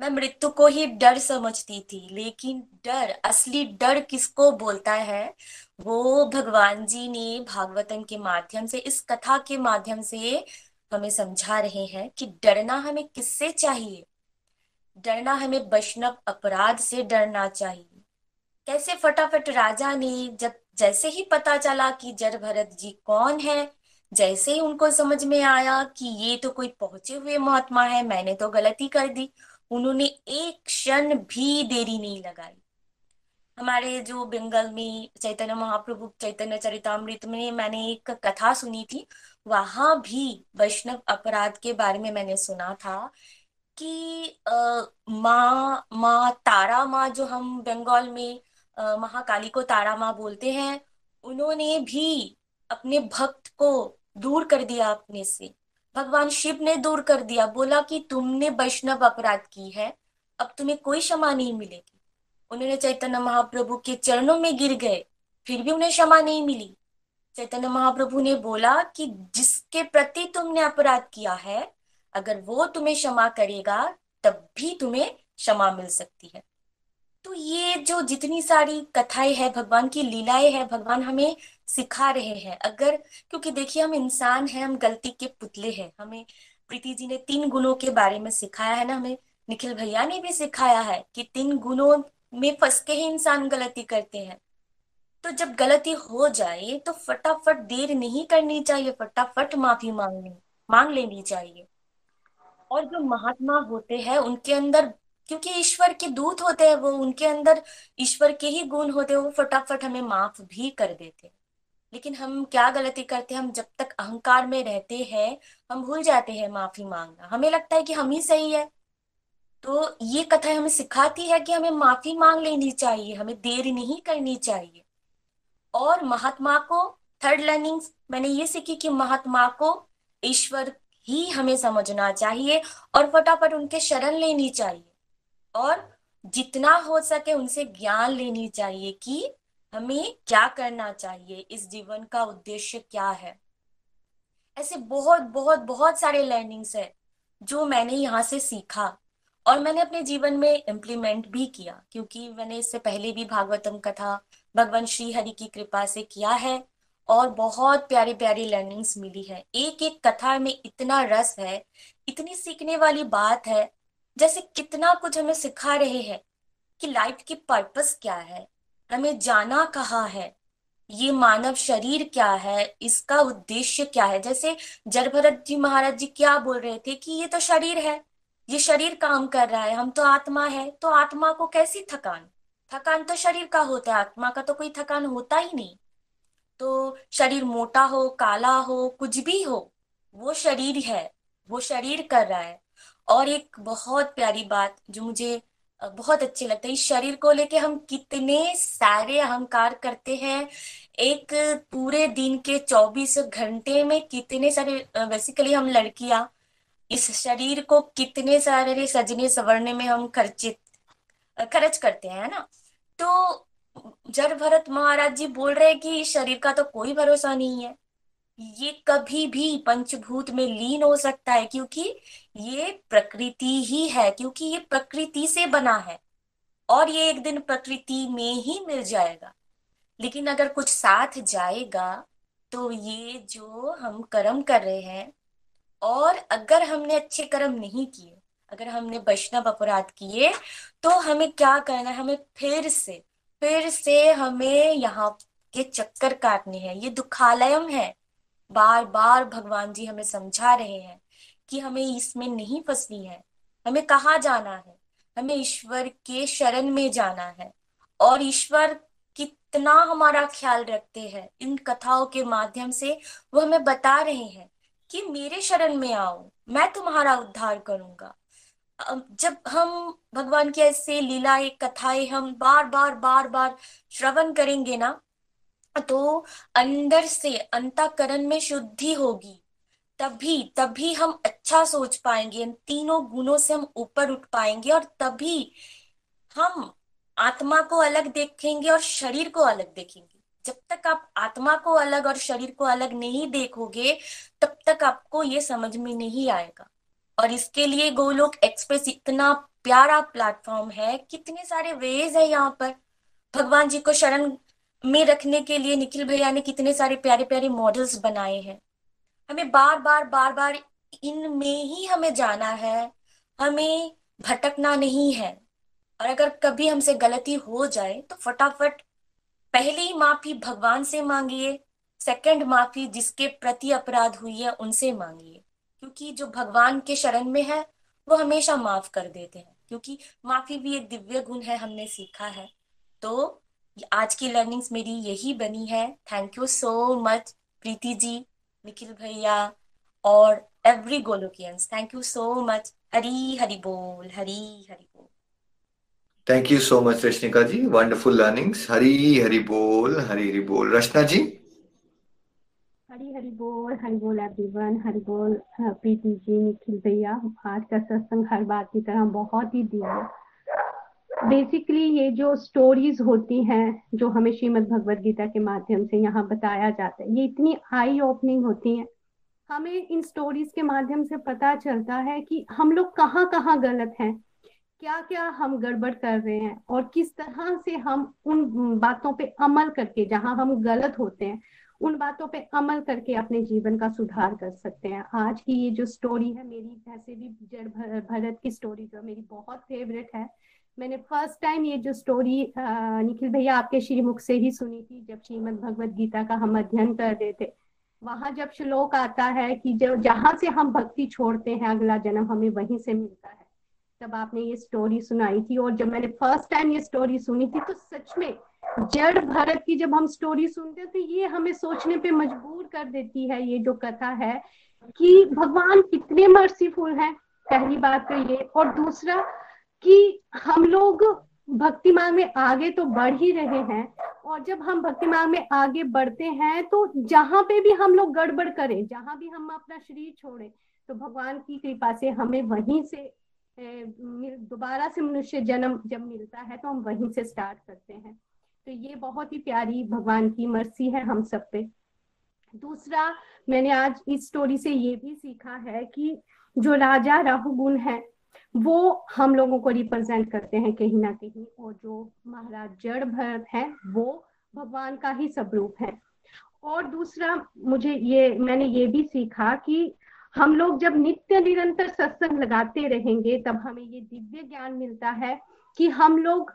मैं मृत्यु को ही डर समझती थी, लेकिन डर, असली डर किसको बोलता है, वो भगवान जी ने भागवतम के माध्यम से, इस कथा के माध्यम से हमें समझा रहे हैं कि डरना हमें किससे चाहिए? डरना हमें वैष्णव अपराध से डरना चाहिए। कैसे फटाफट राजा ने जब, जैसे ही पता चला कि जर भरत जी कौन है जैसे ही उनको समझ में आया कि ये तो कोई पहुँचे हुए महात्मा है, मैंने तो गलती कर दी, उन्होंने एक क्षण भी देरी नहीं लगाई। हमारे जो बंगाल में चैतन्य महाप्रभु, चैतन्य चरितमृत में मैंने एक कथा सुनी थी, वहाँ भी वैष्णव अपराध के बारे में मैंने सुना था कि माँ माँ तारा माँ जो हम बंगाल में महाकाली को तारा माँ बोलते हैं, उन्होंने भी अपने भक्त को दूर कर दिया अपने से। भगवान शिव ने दूर कर दिया, बोला कि तुमने वैष्णव अपराध की है, अब तुम्हें कोई क्षमा नहीं मिलेगी। उन्होंने चैतन्य महाप्रभु के चरणों में गिर गए, फिर भी उन्हें क्षमा नहीं मिली। चैतन्य महाप्रभु ने बोला कि जिसके प्रति तुमने अपराध किया है, अगर वो तुम्हें क्षमा करेगा, तब भी तुम्हें क्षमा मिल सकती है। तो ये जो जितनी सारी कथाएँ है, भगवान की लीलाएँ है, भगवान हमें सिखा रहे हैं। अगर, क्योंकि देखिए हम इंसान हैं, हम गलती के पुतले हैं। हमें प्रीति जी ने तीन गुणों के बारे में सिखाया है ना, हमें निखिल भैया ने भी सिखाया है कि तीन गुणों में फंस के ही इंसान गलती करते हैं। तो जब गलती हो जाए तो फटाफट देर नहीं करनी चाहिए, फटाफट माफ़ी मांगनी, मांग लेनी चाहिए। और जो महात्मा होते हैं, उनके अंदर, क्योंकि ईश्वर के दूत होते हैं, वो उनके अंदर ईश्वर के ही गुण होते हैं, वो फटाफट हमें माफ़ भी कर देते लेकिन हम क्या गलती करते हैं? हम जब तक अहंकार में रहते हैं, हम भूल जाते हैं माफ़ी मांगना। हमें लगता है कि हम ही सही है। तो ये कथा हमें सिखाती है कि हमें माफ़ी मांग लेनी चाहिए, हमें देर नहीं करनी चाहिए। और महात्मा को थर्ड लर्निंग मैंने ये सीखी कि महात्मा को ईश्वर ही हमें समझना चाहिए और फटाफट उनके शरण लेनी चाहिए। और जितना हो सके उनसे ज्ञान लेनी चाहिए कि हमें क्या करना चाहिए? इस जीवन का उद्देश्य क्या है? ऐसे बहुत बहुत बहुत सारे लर्निंग्स है जो मैंने यहाँ से सीखा और मैंने अपने जीवन में इम्प्लीमेंट भी किया क्योंकि मैंने इससे पहले भी भागवतम कथा भगवान श्री हरि की कृपा से किया है और बहुत प्यारी प्यारी लर्निंग्स मिली है। एक एक कथा में इतना रस है, इतनी सीखने वाली बात है, जैसे कितना कुछ हमें सिखा रहे हैं कि लाइफ की पर्पस क्या है। हमें जाना कहाँ है? ये मानव शरीर क्या है? इसका उद्देश्य क्या है? जैसे जरभरत जी महाराज जी क्या बोल रहे थे कि ये तो शरीर है, ये शरीर काम कर रहा है, हम तो आत्मा है तो आत्मा को कैसी थकान? थकान तो शरीर का होता है, आत्मा का तो कोई थकान होता ही नहीं। तो शरीर मोटा हो, काला हो, कुछ भी हो, वो शरीर है, वो शरीर कर रहा है। और एक बहुत प्यारी बात जो मुझे बहुत अच्छी लगता है। इस शरीर को लेके हम कितने सारे अहंकार करते हैं। एक पूरे दिन के 24 घंटे में कितने सारे बेसिकली हम लड़कियाँ, इस शरीर को कितने सारे सजने सवरने में हम खर्चित खर्च करते हैं ना? तो जर भरत महाराज जी बोल रहे हैं कि इस शरीर का तो कोई भरोसा नहीं है। ये कभी भी पंचभूत में लीन हो सकता है, क्योंकि ये प्रकृति ही है, क्योंकि ये प्रकृति से बना है, और ये एक दिन प्रकृति में ही मिल जाएगा। लेकिन अगर कुछ साथ जाएगा तो ये जो हम कर्म कर रहे हैं, और अगर हमने अच्छे कर्म नहीं किए, अगर हमने वैष्णव अपराध किए तो हमें क्या करना है? हमें फिर से फिर से हमें यहाँ के चक्कर काटने हैं। ये दुखालयम है। बार बार भगवान जी हमें समझा रहे हैं। कि हमें इसमें नहीं फंसनी है। हमें कहाँ जाना है? हमें ईश्वर के शरण में जाना है। और ईश्वर कितना हमारा ख्याल रखते हैं इन कथाओं के माध्यम से। वो हमें बता रहे हैं कि मेरे शरण में आओ, मैं तुम्हारा उद्धार करूँगा। जब हम भगवान की ऐसे लीलाएँ, कथाएँ हम बार बार बार बार श्रवण करेंगे ना तो अंदर से अंतकरण में शुद्धि होगी। तभी तभी हम अच्छा सोच पाएँगे, इन तीनों गुणों से हम ऊपर उठ पाएँगे और तभी हम आत्मा को अलग देखेंगे और शरीर को अलग देखेंगे। जब तक आप आत्मा को अलग और शरीर को अलग नहीं देखोगे, तब तक आपको ये समझ में नहीं आएगा। और इसके लिए गोलोक एक्सप्रेस इतना प्यारा प्लेटफॉर्म है, कितने सारे वेज है यहाँ पर। भगवान जी को शरण में रखने के लिए निखिल भैया ने कितने सारे प्यारे प्यारे मॉडल्स बनाए हैं। हमें बार बार बार बार इनमें ही हमें जाना है। हमें भटकना नहीं है। और अगर कभी हमसे गलती हो जाए तो फटाफट पहले ही माफ़ी भगवान से मांगिए सेकंड माफ़ी जिसके प्रति अपराध हुई है, उनसे मांगिए। क्योंकि जो भगवान के शरण में है, वो हमेशा माफ़ कर देते हैं। क्योंकि माफ़ी भी एक दिव्य गुण है, हमने सीखा है। तो आज की लर्निंग्स मेरी यही बनी है। Thank you so much Preeti ji. Nikhil भैया और every गोलोकियंस। Thank you so much Hari Hari बोल हरी हरी बोल। Thank you so much Rashnika ji wonderful learnings Hari Hari बोल हरी हरी बोल। रचना जी हरी हरी बोल हरी बोल एवरीवन हरी बोल प्रीति जी निखिल भैया। आज का सत्संग हर बात की तरह बहुत ही दिव्य बेसिकली ये जो स्टोरीज होती हैं, जो हमें श्रीमद भगवत गीता के माध्यम से यहाँ बताया जाता है, ये इतनी आई ओपनिंग होती हैं। हमें इन स्टोरीज के माध्यम से पता चलता है कि हम लोग कहाँ कहाँ गलत हैं क्या क्या हम गड़बड़ कर रहे हैं और किस तरह से हम उन बातों पे अमल करके, जहाँ हम गलत होते हैं, उन बातों पे अमल करके अपने जीवन का सुधार कर सकते हैं। आज की ये जो स्टोरी है, मेरी वैसे भी जड़ भरत की स्टोरी जो मेरी बहुत फेवरेट है। मैंने फ़र्स्ट टाइम ये जो स्टोरी निखिल भैया आपके श्रीमुख से ही सुनी थी, जब श्रीमद भगवत गीता का हम अध्ययन कर रहे थे। वहाँ जब श्लोक आता है कि जो, जहाँ से हम भक्ति छोड़ते हैं, अगला जन्म हमें वहीं से मिलता है। तब आपने ये स्टोरी सुनाई थी और जब मैंने फ़र्स्ट टाइम ये स्टोरी सुनी थी तो सच में जड़ भारत की जब हम स्टोरी सुनते हैं तो ये हमें सोचने पे मजबूर कर देती है ये जो कथा है कि भगवान कितने मर्सीफुल हैं। पहली बात तो ये, और दूसरा कि हम लोग भक्ति मार्ग में आगे तो बढ़ ही रहे हैं, और जब हम भक्ति मार्ग में आगे बढ़ते हैं तो जहाँ पे भी हम लोग गड़बड़ करें, जहाँ भी हम अपना शरीर छोड़े तो भगवान की कृपा से हमें वहीं से दोबारा से मनुष्य जन्म जब मिलता है तो हम वहीं से स्टार्ट करते हैं। तो ये बहुत ही प्यारी भगवान की मर्सी है हम सब पे। दूसरा, मैंने आज इस स्टोरी से ये भी सीखा है कि जो राजा राहुगुण है वो हम लोगों को रिप्रेजेंट करते हैं कहीं ना कहीं और जो महाराज जड़ भरत है, वो भगवान का ही स्वरूप है। और दूसरा, मुझे ये, मैंने ये भी सीखा कि हम लोग जब नित्य निरंतर सत्संग लगाते रहेंगे, तब हमें ये दिव्य ज्ञान मिलता है कि हम लोग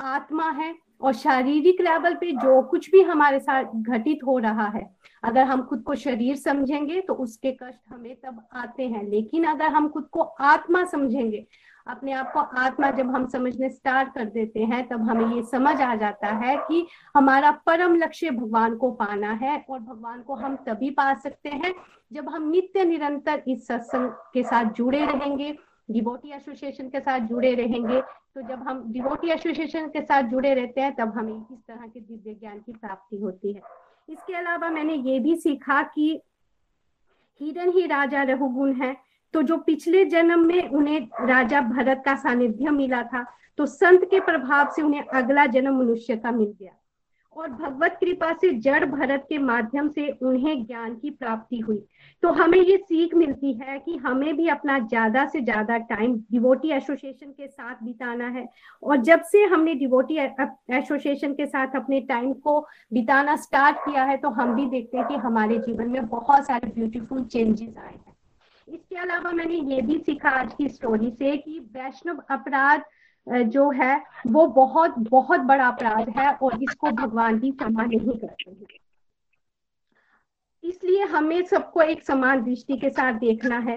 आत्मा है और शारीरिक लेवल पे जो कुछ भी हमारे साथ घटित हो रहा है अगर हम खुद को शरीर समझेंगे तो उसके कष्ट हमें तब आते हैं। लेकिन अगर हम खुद को आत्मा समझेंगे अपने आप को आत्मा जब हम समझने स्टार्ट कर देते हैं तब हमें ये समझ आ जाता है कि हमारा परम लक्ष्य भगवान को पाना है और भगवान को हम तभी पा सकते हैं जब हम नित्य निरंतर इस सत्संग के साथ जुड़े रहेंगे डिवोटी एसोसिएशन के साथ जुड़े रहेंगे। तो जब हम डिवोटी एसोसिएशन के साथ जुड़े रहते हैं, तब हमें इस तरह के दिव्य ज्ञान की प्राप्ति होती है। इसके अलावा मैंने ये भी सीखा कि हिरन ही राजा रहुगुण है। तो जो पिछले जन्म में उन्हें राजा भरत का सानिध्य मिला था तो संत के प्रभाव से उन्हें अगला जन्म मनुष्य का मिल गया। और भगवत कृपा से जड़ भरत के माध्यम से उन्हें ज्ञान की प्राप्ति हुई। तो हमें ये सीख मिलती है कि हमें भी अपना ज़्यादा से ज़्यादा टाइम डिवोटी एसोसिएशन के साथ बिताना है। और जब से हमने डिवोटी एसोसिएशन के साथ अपने टाइम को बिताना स्टार्ट किया है तो हम भी देखते हैं कि हमारे जीवन में बहुत सारे ब्यूटीफुल चेंजेस आए हैं। इसके अलावा मैंने ये भी सीखा आज की स्टोरी से कि वैष्णव अपराध जो है, वो बहुत बहुत बड़ा अपराध है और इसको भगवान भी क्षमा नहीं करते हैं। इसलिए हमें सबको एक समान दृष्टि के साथ देखना है।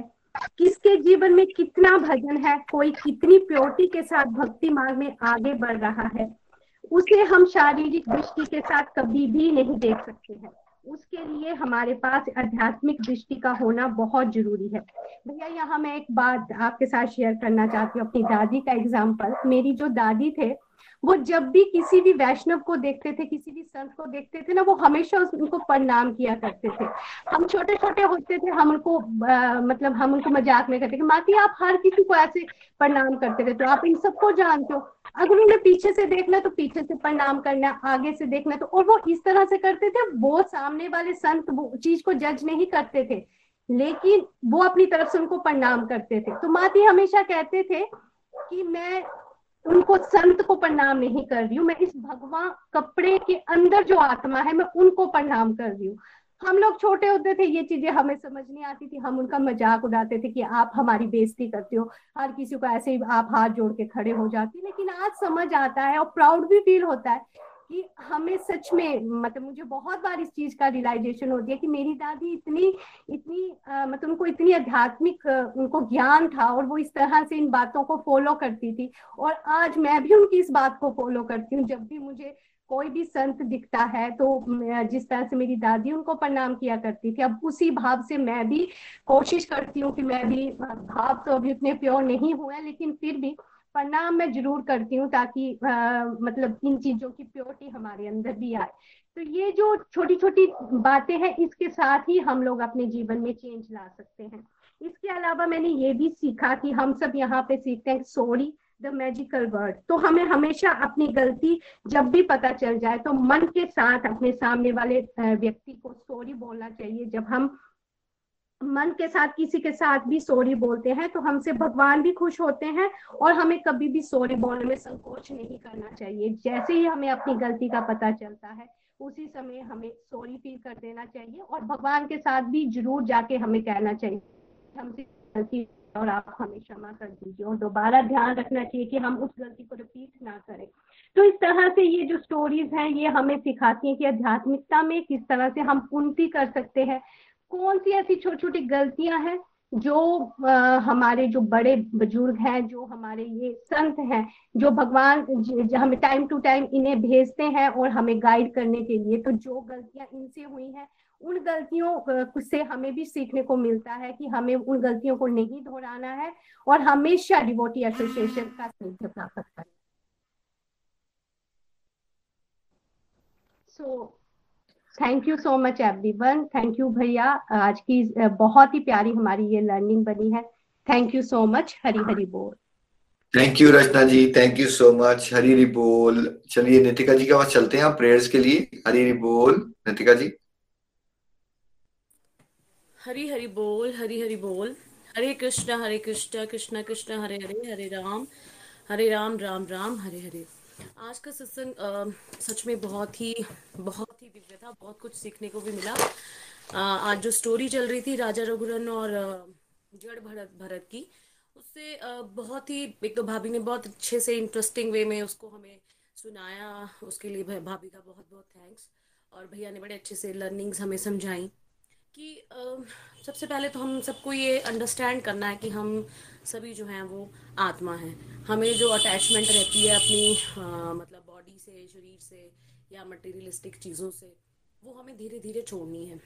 किसके जीवन में कितना भजन है, कोई कितनी प्योरिटी के साथ भक्ति मार्ग में आगे बढ़ रहा है, उसे हम शारीरिक दृष्टि के साथ कभी भी नहीं देख सकते हैं। उसके लिए हमारे पास आध्यात्मिक दृष्टि का होना बहुत ज़रूरी है। भैया, यहाँ मैं एक बात आपके साथ शेयर करना चाहती हूँ। अपनी दादी का एग्ज़ाम्पल मेरी जो दादी थे वो जब भी किसी भी वैष्णव को देखते थे किसी भी संत को देखते थे ना वो हमेशा उनको प्रणाम किया करते थे। हम छोटे छोटे होते थे हम उनको आ, मतलब हम उनको मज़ाक में करते थे। माती आप हर किसी को ऐसे प्रणाम करते थे तो आप इन सबको जानते हो। अगर उन्हें पीछे से देखना तो पीछे से प्रणाम करना आगे से देखना तो और वो इस तरह से करते थे वो सामने वाले संत वो चीज़ को जज नहीं करते थे लेकिन वो अपनी तरफ़ से उनको प्रणाम करते थे। तो माती हमेशा कहते थे कि मैं उनको संत को प्रणाम नहीं कर रही हूँ। मैं इस भगवान कपड़े के अंदर जो आत्मा है, मैं उनको प्रणाम कर रही हूँ। हम लोग छोटे होते थे, ये चीज़ें हमें समझ नहीं आती थी। हम उनका मज़ाक उड़ाते थे कि आप हमारी बेइज्जती करते हो, हर किसी को ऐसे ही आप हाथ जोड़ के खड़े हो जाती लेकिन आज समझ आता है और प्राउड भी फील होता है कि हमें सच में मतलब मुझे बहुत बार इस चीज़ का रियलाइजेशन होती है कि मेरी दादी इतनी इतनी आ, मतलब उनको इतनी आध्यात्मिक उनको ज्ञान था और वो इस तरह से इन बातों को फॉलो करती थी। और आज मैं भी उनकी इस बात को फॉलो करती हूँ। जब भी मुझे कोई भी संत दिखता है तो जिस तरह से मेरी दादी उनको प्रणाम किया करती थी अब उसी भाव से मैं भी कोशिश करती हूँ कि मैं भी भाव तो अभी उतने प्योर नहीं हुए लेकिन फिर भी प्रणाम मैं ज़रूर करती हूँ ताकि आ, मतलब इन चीज़ों की प्योरिटी हमारे अंदर भी आए। तो ये जो छोटी छोटी बातें हैं इसके साथ ही हम लोग अपने जीवन में चेंज ला सकते हैं। इसके अलावा मैंने ये भी सीखा कि हम सब यहाँ पे सीखते हैं सॉरी द मैजिकल वर्ड तो हमें हमेशा अपनी गलती जब भी पता चल जाए तो मन के साथ अपने सामने वाले व्यक्ति को सॉरी बोलना चाहिए जब हम मन के साथ, किसी के साथ भी सॉरी बोलते हैं तो हमसे भगवान भी खुश होते हैं और हमें कभी भी सॉरी बोलने में संकोच नहीं करना चाहिए। जैसे ही हमें अपनी गलती का पता चलता है, उसी समय हमें सॉरी फील कर देना चाहिए और भगवान के साथ भी ज़रूर जाके हमें कहना चाहिए हमसे गलती और आप हमें क्षमा कर दीजिए और दोबारा ध्यान रखना चाहिए कि हम उस गलती को रिपीट ना करें। तो इस तरह से ये जो स्टोरीज हैं, ये हमें सिखाती हैं कि आध्यात्मिकता में किस तरह से हम उन्नति कर सकते हैं। कौन सी ऐसी छोटी छोटी गलतियाँ हैं जो आ, हमारे जो बड़े बुज़ुर्ग हैं जो हमारे ये संत हैं जो भगवान हमें टाइम टू टाइम इन्हें भेजते हैं और हमें गाइड करने के लिए। तो जो गलतियाँ इनसे हुई हैं उन गलतियों से हमें भी सीखने को मिलता है कि हमें उन गलतियों को नहीं दोहराना है और हमेशा डिवोटी एसोसिएशन का स्नेह प्राप्त करना so thank you so much everyone thank you भैया। आज की बहुत ही प्यारी हमारी ये लर्निंग बनी है। Thank you so much Hari Hari बोल। Thank you Rachna ji. Thank you so much Hari Hari बोल। चलिए नितिका जी के पास चलते हैं प्रेयर्स के लिए। हरी हरी बोल नितिका जी। हरी हरी बोल हरी हरी बोल। हरे कृष्ण हरे कृष्ण कृष्ण कृष्ण हरे हरे हरे राम। हरे राम राम राम हरे हरे। आज का सत्संग सच में बहुत ही बहुत ही दिव्य था बहुत कुछ सीखने को भी मिला। आ, आज जो स्टोरी चल रही थी राजा रघुरन और जड़ भरत भरत की उससे बहुत ही एक तो भाभी ने बहुत अच्छे से इंटरेस्टिंग वे में उसको हमें सुनाया उसके लिए भाभी का बहुत बहुत थैंक्स और भैया ने बड़े अच्छे से लर्निंग्स हमें समझाई। कि सबसे पहले तो हम सबको ये अंडरस्टैंड करना है कि हम सभी जो हैं वो आत्मा हैं। हमें जो अटैचमेंट रहती है अपनी आ, मतलब बॉडी से शरीर से या मटेरियलिस्टिक चीज़ों से वो हमें धीरे धीरे छोड़नी है।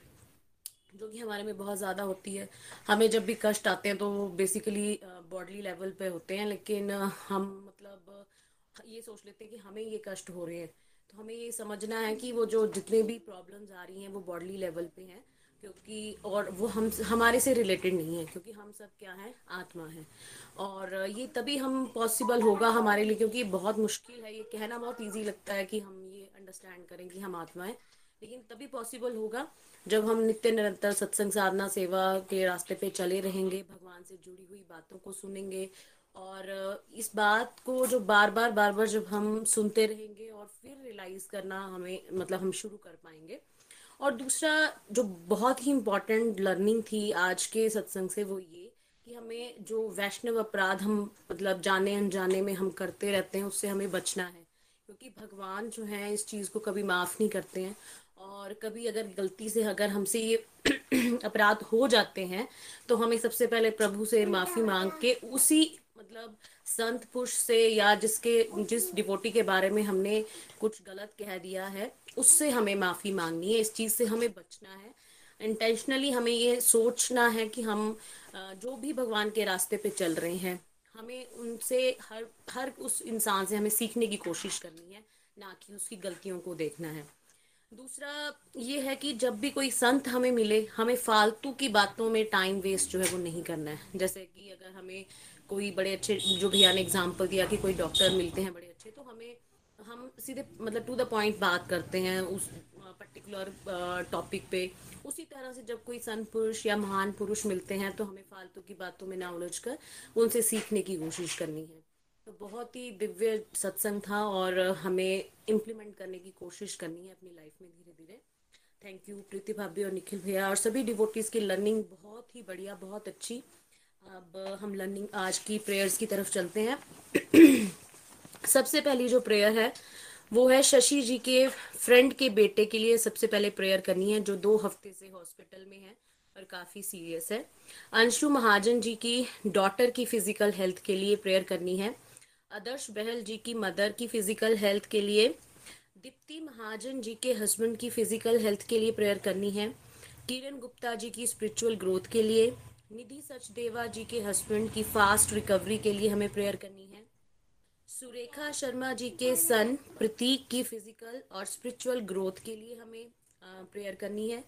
जो कि हमारे में बहुत ज़्यादा होती है। हमें जब भी कष्ट आते हैं तो वो बेसिकली बॉडली लेवल पे होते हैं लेकिन हम मतलब ये सोच लेते हैं कि हमें ये कष्ट हो रहे हैं। तो हमें ये समझना है कि वो जो जितने भी प्रॉब्लम्स आ रही हैं वो बॉडली लेवल पे हैं। क्योंकि और वो हम हमारे से रिलेटेड नहीं है, क्योंकि हम सब क्या हैं? आत्मा है। और ये तभी हम पॉसिबल होगा हमारे लिए, क्योंकि बहुत मुश्किल है, ये कहना बहुत इजी लगता है कि हम ये अंडरस्टैंड करें कि हम आत्माएँ लेकिन तभी पॉसिबल होगा जब हम नित्य निरंतर सत्संग साधना सेवा के रास्ते पे चले रहेंगे, भगवान से जुड़ी हुई बातों को सुनेंगे। और इस बात को जो बार बार बार बार जब हम सुनते रहेंगे और फिर रियलाइज़ करना हमें मतलब हम शुरू कर पाएँगे और दूसरा जो बहुत ही इम्पोर्टेंट लर्निंग थी आज के सत्संग से वो ये कि हमें जो वैष्णव अपराध हम मतलब जाने अनजाने में हम करते रहते हैं, उससे हमें बचना है। क्योंकि भगवान जो है, इस चीज़ को कभी माफ़ नहीं करते हैं। और कभी अगर गलती से अगर हमसे ये अपराध हो जाते हैं तो हमें सबसे पहले प्रभु से माफ़ी मांग के उसी मतलब संत पुरुष से या जिसके, जिस डिवोटी के बारे में हमने कुछ गलत कह दिया है उससे हमें माफ़ी मांगनी है, इस चीज़ से हमें बचना है। इंटेंशनली हमें ये सोचना है कि हम जो भी भगवान के रास्ते पे चल रहे हैं, हमें उनसे हर हर उस इंसान से हमें सीखने की कोशिश करनी है, ना कि उसकी गलतियों को देखना है। दूसरा ये है कि जब भी कोई संत हमें मिले, हमें फालतू की बातों में टाइम वेस्ट जो है वो नहीं करना है। जैसे कि अगर हमें कोई बड़े अच्छे, जो भैया ने एग्ज़ाम्पल दिया कि कोई डॉक्टर मिलते हैं, बड़े हम सीधे मतलब टू द पॉइंट बात करते हैं उस पर्टिकुलर टॉपिक पे। उसी तरह से जब कोई सन पुरुष या महान पुरुष मिलते हैं तो हमें फालतू की बातों में ना उलझ कर उनसे सीखने की कोशिश करनी है। तो बहुत ही दिव्य सत्संग था और हमें इम्प्लीमेंट करने की कोशिश करनी है अपनी लाइफ में धीरे धीरे थैंक यू प्रीति भाभी और निखिल भैया और सभी डिवोटीज की लर्निंग बहुत ही बढ़िया, बहुत अच्छी। अब हम लर्निंग आज की प्रेयर्स की तरफ़ चलते हैं। सबसे पहली जो प्रेयर है, वो है शशि जी के फ्रेंड के बेटे के लिए सबसे पहले प्रेयर करनी है, जो दो हफ़्ते से हॉस्पिटल में है और काफ़ी सीरियस है। अंशु महाजन जी की डॉटर की फ़िज़िकल हेल्थ के लिए प्रेयर करनी है। आदर्श बहल जी की मदर की फ़िज़िकल हेल्थ के लिए, दीप्ति महाजन जी के हस्बैंड की फ़िज़िकल हेल्थ के लिए प्रेयर करनी है। किरण गुप्ता जी की स्पिरिचुअल ग्रोथ के लिए, निधि सचदेवा जी के हस्बैंड की फास्ट रिकवरी के लिए हमें प्रेयर करनी है। सुरेखा शर्मा जी के सन, प्रतीक की फ़िज़िकल और स्पिरिचुअल ग्रोथ के लिए हमें प्रेयर करनी है।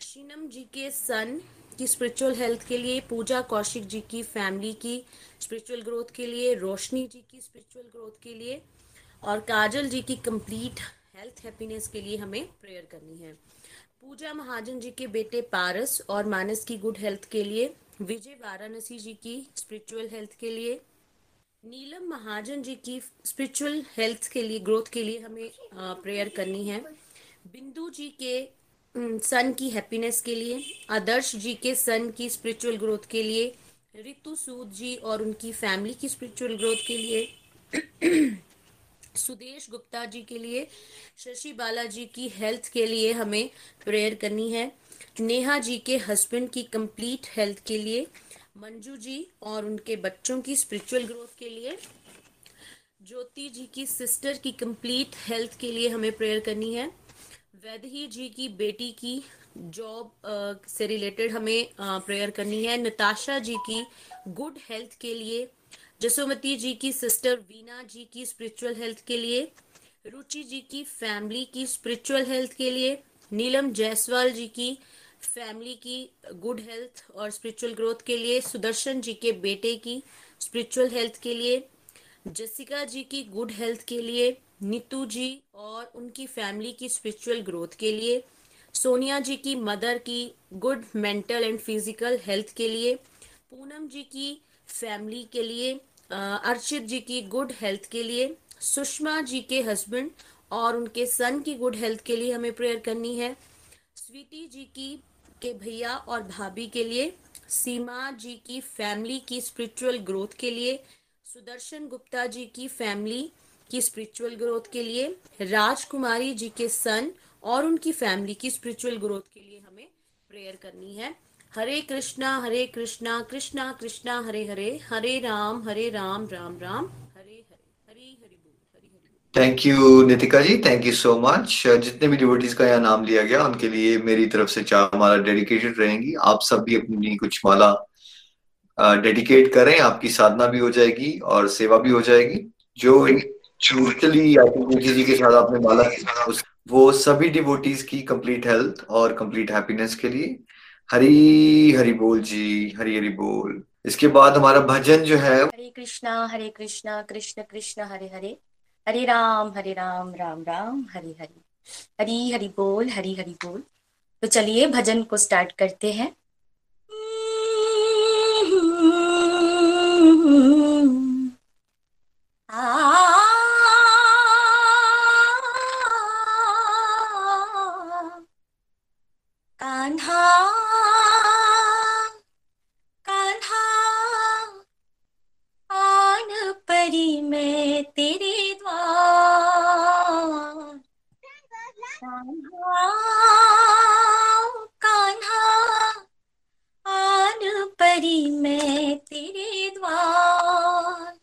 शीनम जी के सन की स्पिरिचुअल हेल्थ के लिए, पूजा कौशिक जी की फैमिली की स्पिरिचुअल ग्रोथ के लिए, रोशनी जी की स्पिरिचुअल ग्रोथ के लिए और काजल जी की कंप्लीट हेल्थ हैप्पीनेस के लिए हमें प्रेयर करनी है। पूजा महाजन जी के बेटे पारस और मानस की गुड हेल्थ के लिए, विजय वाराणसी जी की स्पिरिचुअल हेल्थ के लिए नीलम महाजन जी की स्पिरिचुअल हेल्थ के लिए ग्रोथ के लिए हमें प्रेयर करनी है। बिंदु जी के सन की हैप्पीनेस के लिए, आदर्श जी के सन की स्पिरिचुअल ग्रोथ के लिए रितु सूद जी और उनकी फैमिली की स्पिरिचुअल ग्रोथ के लिए, सुदेश गुप्ता जी के लिए, शशि बाला जी की हेल्थ के लिए हमें प्रेयर करनी है। नेहा जी के हस्बैंड की कंप्लीट हेल्थ के लिए मंजू जी और उनके बच्चों की स्पिरिचुअल ग्रोथ के लिए, ज्योति जी की सिस्टर की कंप्लीट हेल्थ के लिए हमें प्रेयर करनी है। वैदही जी की बेटी की जॉब से रिलेटेड हमें प्रेयर करनी है। नताशा जी की गुड हेल्थ के लिए, जसोमती जी की सिस्टर वीना जी की स्पिरिचुअल हेल्थ के लिए, रुचि जी की फैमिली की स्पिरिचुअल हेल्थ के लिए, नीलम जायसवाल जी की फैमिली की गुड हेल्थ और स्पिरिचुअल ग्रोथ के लिए, सुदर्शन जी के बेटे की स्पिरिचुअल हेल्थ के लिए, जसिका जी की गुड हेल्थ के लिए, नीतू जी और उनकी फैमिली की स्पिरिचुअल ग्रोथ के लिए, सोनिया जी की मदर की good mental and physical health के लिए, पूनम जी की फैमिली के लिए अर्चित जी की गुड हेल्थ के लिए, सुषमा जी के हस्बैंड और उनके सन की गुड हेल्थ के लिए हमें प्रेयर करनी है। स्वीटी जी की के भैया और भाभी के लिए, सीमा जी की फैमिली की स्पिरिचुअल ग्रोथ के लिए, सुदर्शन गुप्ता जी की फैमिली की स्पिरिचुअल ग्रोथ के लिए, राजकुमारी जी के सन और उनकी फैमिली की स्पिरिचुअल ग्रोथ के लिए हमें प्रेयर करनी है। Hare Krishna Hare Krishna Krishna Krishna, Hare Hare Hare Ram Hare Ram Ram Ram. Thank you Nitika ji thank you so much जितने भी डिवोटीज का यहाँ नाम लिया गया, उनके लिए मेरी तरफ़ से चार माला डेडिकेटेड रहेंगी। आप सब भी अपनी कुछ माला डेडिकेट करें। आपकी साधना भी हो जाएगी और सेवा भी हो जाएगी। जो म्यूचुअली जी के साथ आपने माला वो सभी डिवोटीज की कंप्लीट हेल्थ और कंप्लीट हैप्पीनेस के लिए। हरी, हरि बोल जी, हरी, हरि बोल। इसके बाद हमारा भजन जो है, हरे कृष्णा हरे कृष्णा, कृष्ण कृष्ण, हरे हरे। हरे राम हरे राम राम राम, हरे हरे। हरी हरी बोल, हरी हरी बोल। तो चलिए भजन को स्टार्ट करते हैं। मैं तेरे मैं तेरे द्वार।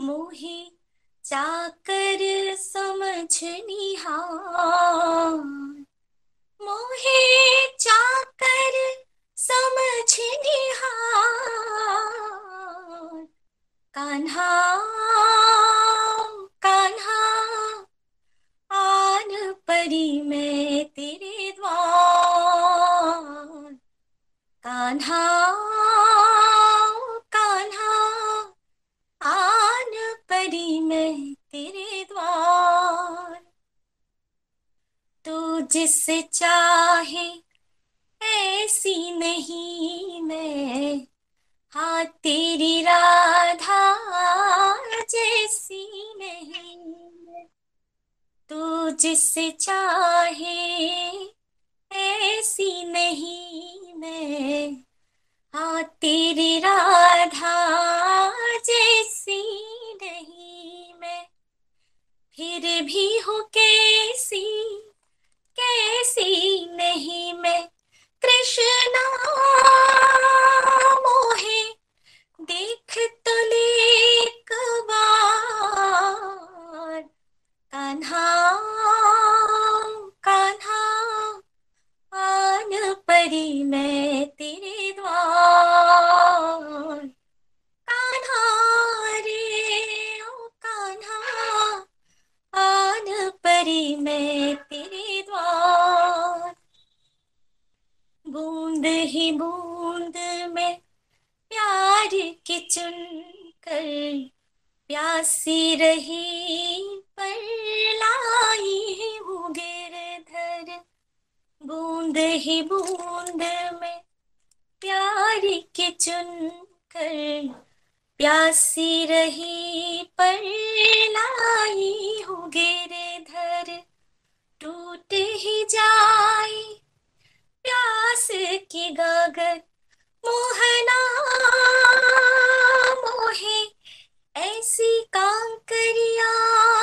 मोहे चाकर समझ निहार। मोहे चाकर समझ निहार। कान्हा कान्हा, आन परी मैं तेरे द्वार। कान्हा तेरे द्वार। तू जिस चाहे, ऐसी नहीं मैं। हाँ तेरी राधा जैसी नहीं। तू जिस चाहे, ऐसी नहीं मैं। हाँ तेरी राधा जैसी फिर भी हो कैसी कैसी नहीं मैं? कृष्णा मोहे, देख तो एक बार। कान्हा आन परी मैं तेरे द्वार। तेरे द्वार। बूंद ही बूंद में प्यार के चुन कर प्यासी रही पर लाई हूँ गिरधर बूंद ही बूंद में प्यार के चुन कर प्यासी रही पर लाई हूँ गिरधर टूट ही जाए। प्यास की गागर मोहना, मोहे, ऐसी कांकरिया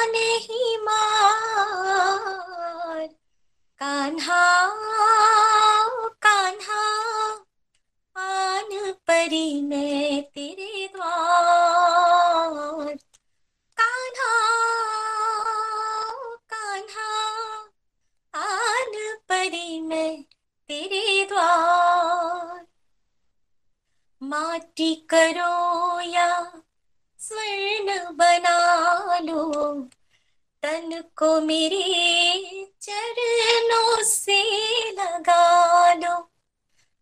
नहीं मार। कान्हा कान्हा, आन परी मैं तेरे द्वार। तेरे द्वार। माटी करो या स्वर्ण बना लो। तन को मेरे चरणों से लगा लो।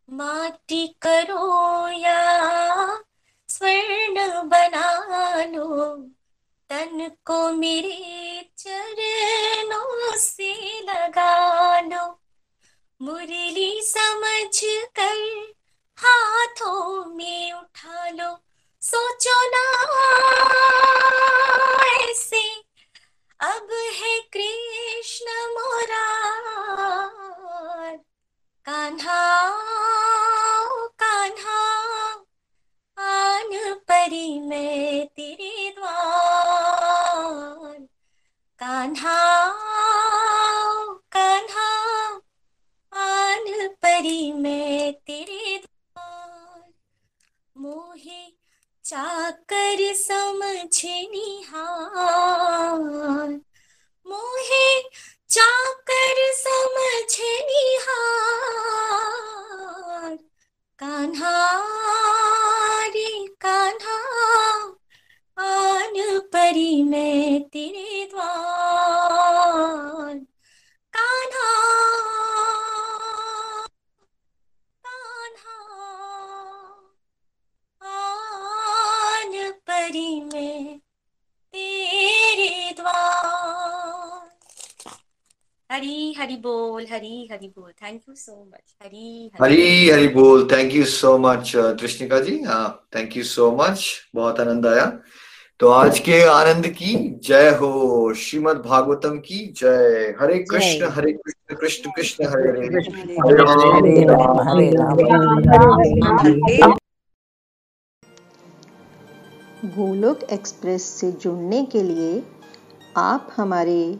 माटी करो या स्वर्ण बना लो। तन को मेरे चरणों से लगा लो। मुरली समझ कर हाथों में उठा लो। सोचो ना ऐसे, अब है कृष्ण मोरार। कान्हा कान्हा, आन परी मैं तेरे द्वार। कान्हा कान्हा परी मैं तेरे द्वार। मोहे चाकर समझ निहार। मोहे चाकर समझ निहार। कान्हा रे कान्हा आन परी मैं तेरे द्वार। द्वार हरि बोल हरी हरि बोल। Thank you so much Hari Hari Hari बोल। थैंक यू सो मच कृष्णिका जी। हाँ थैंक यू सो मच बहुत आनंद आया। तो आज के आनंद की जय हो। श्रीमद् भागवतम की जय। हरे कृष्ण हरे कृष्ण कृष्ण कृष्ण हरे हरे हरे। हरे राम। गोलोक एक्सप्रेस से जुड़ने के लिए आप हमारे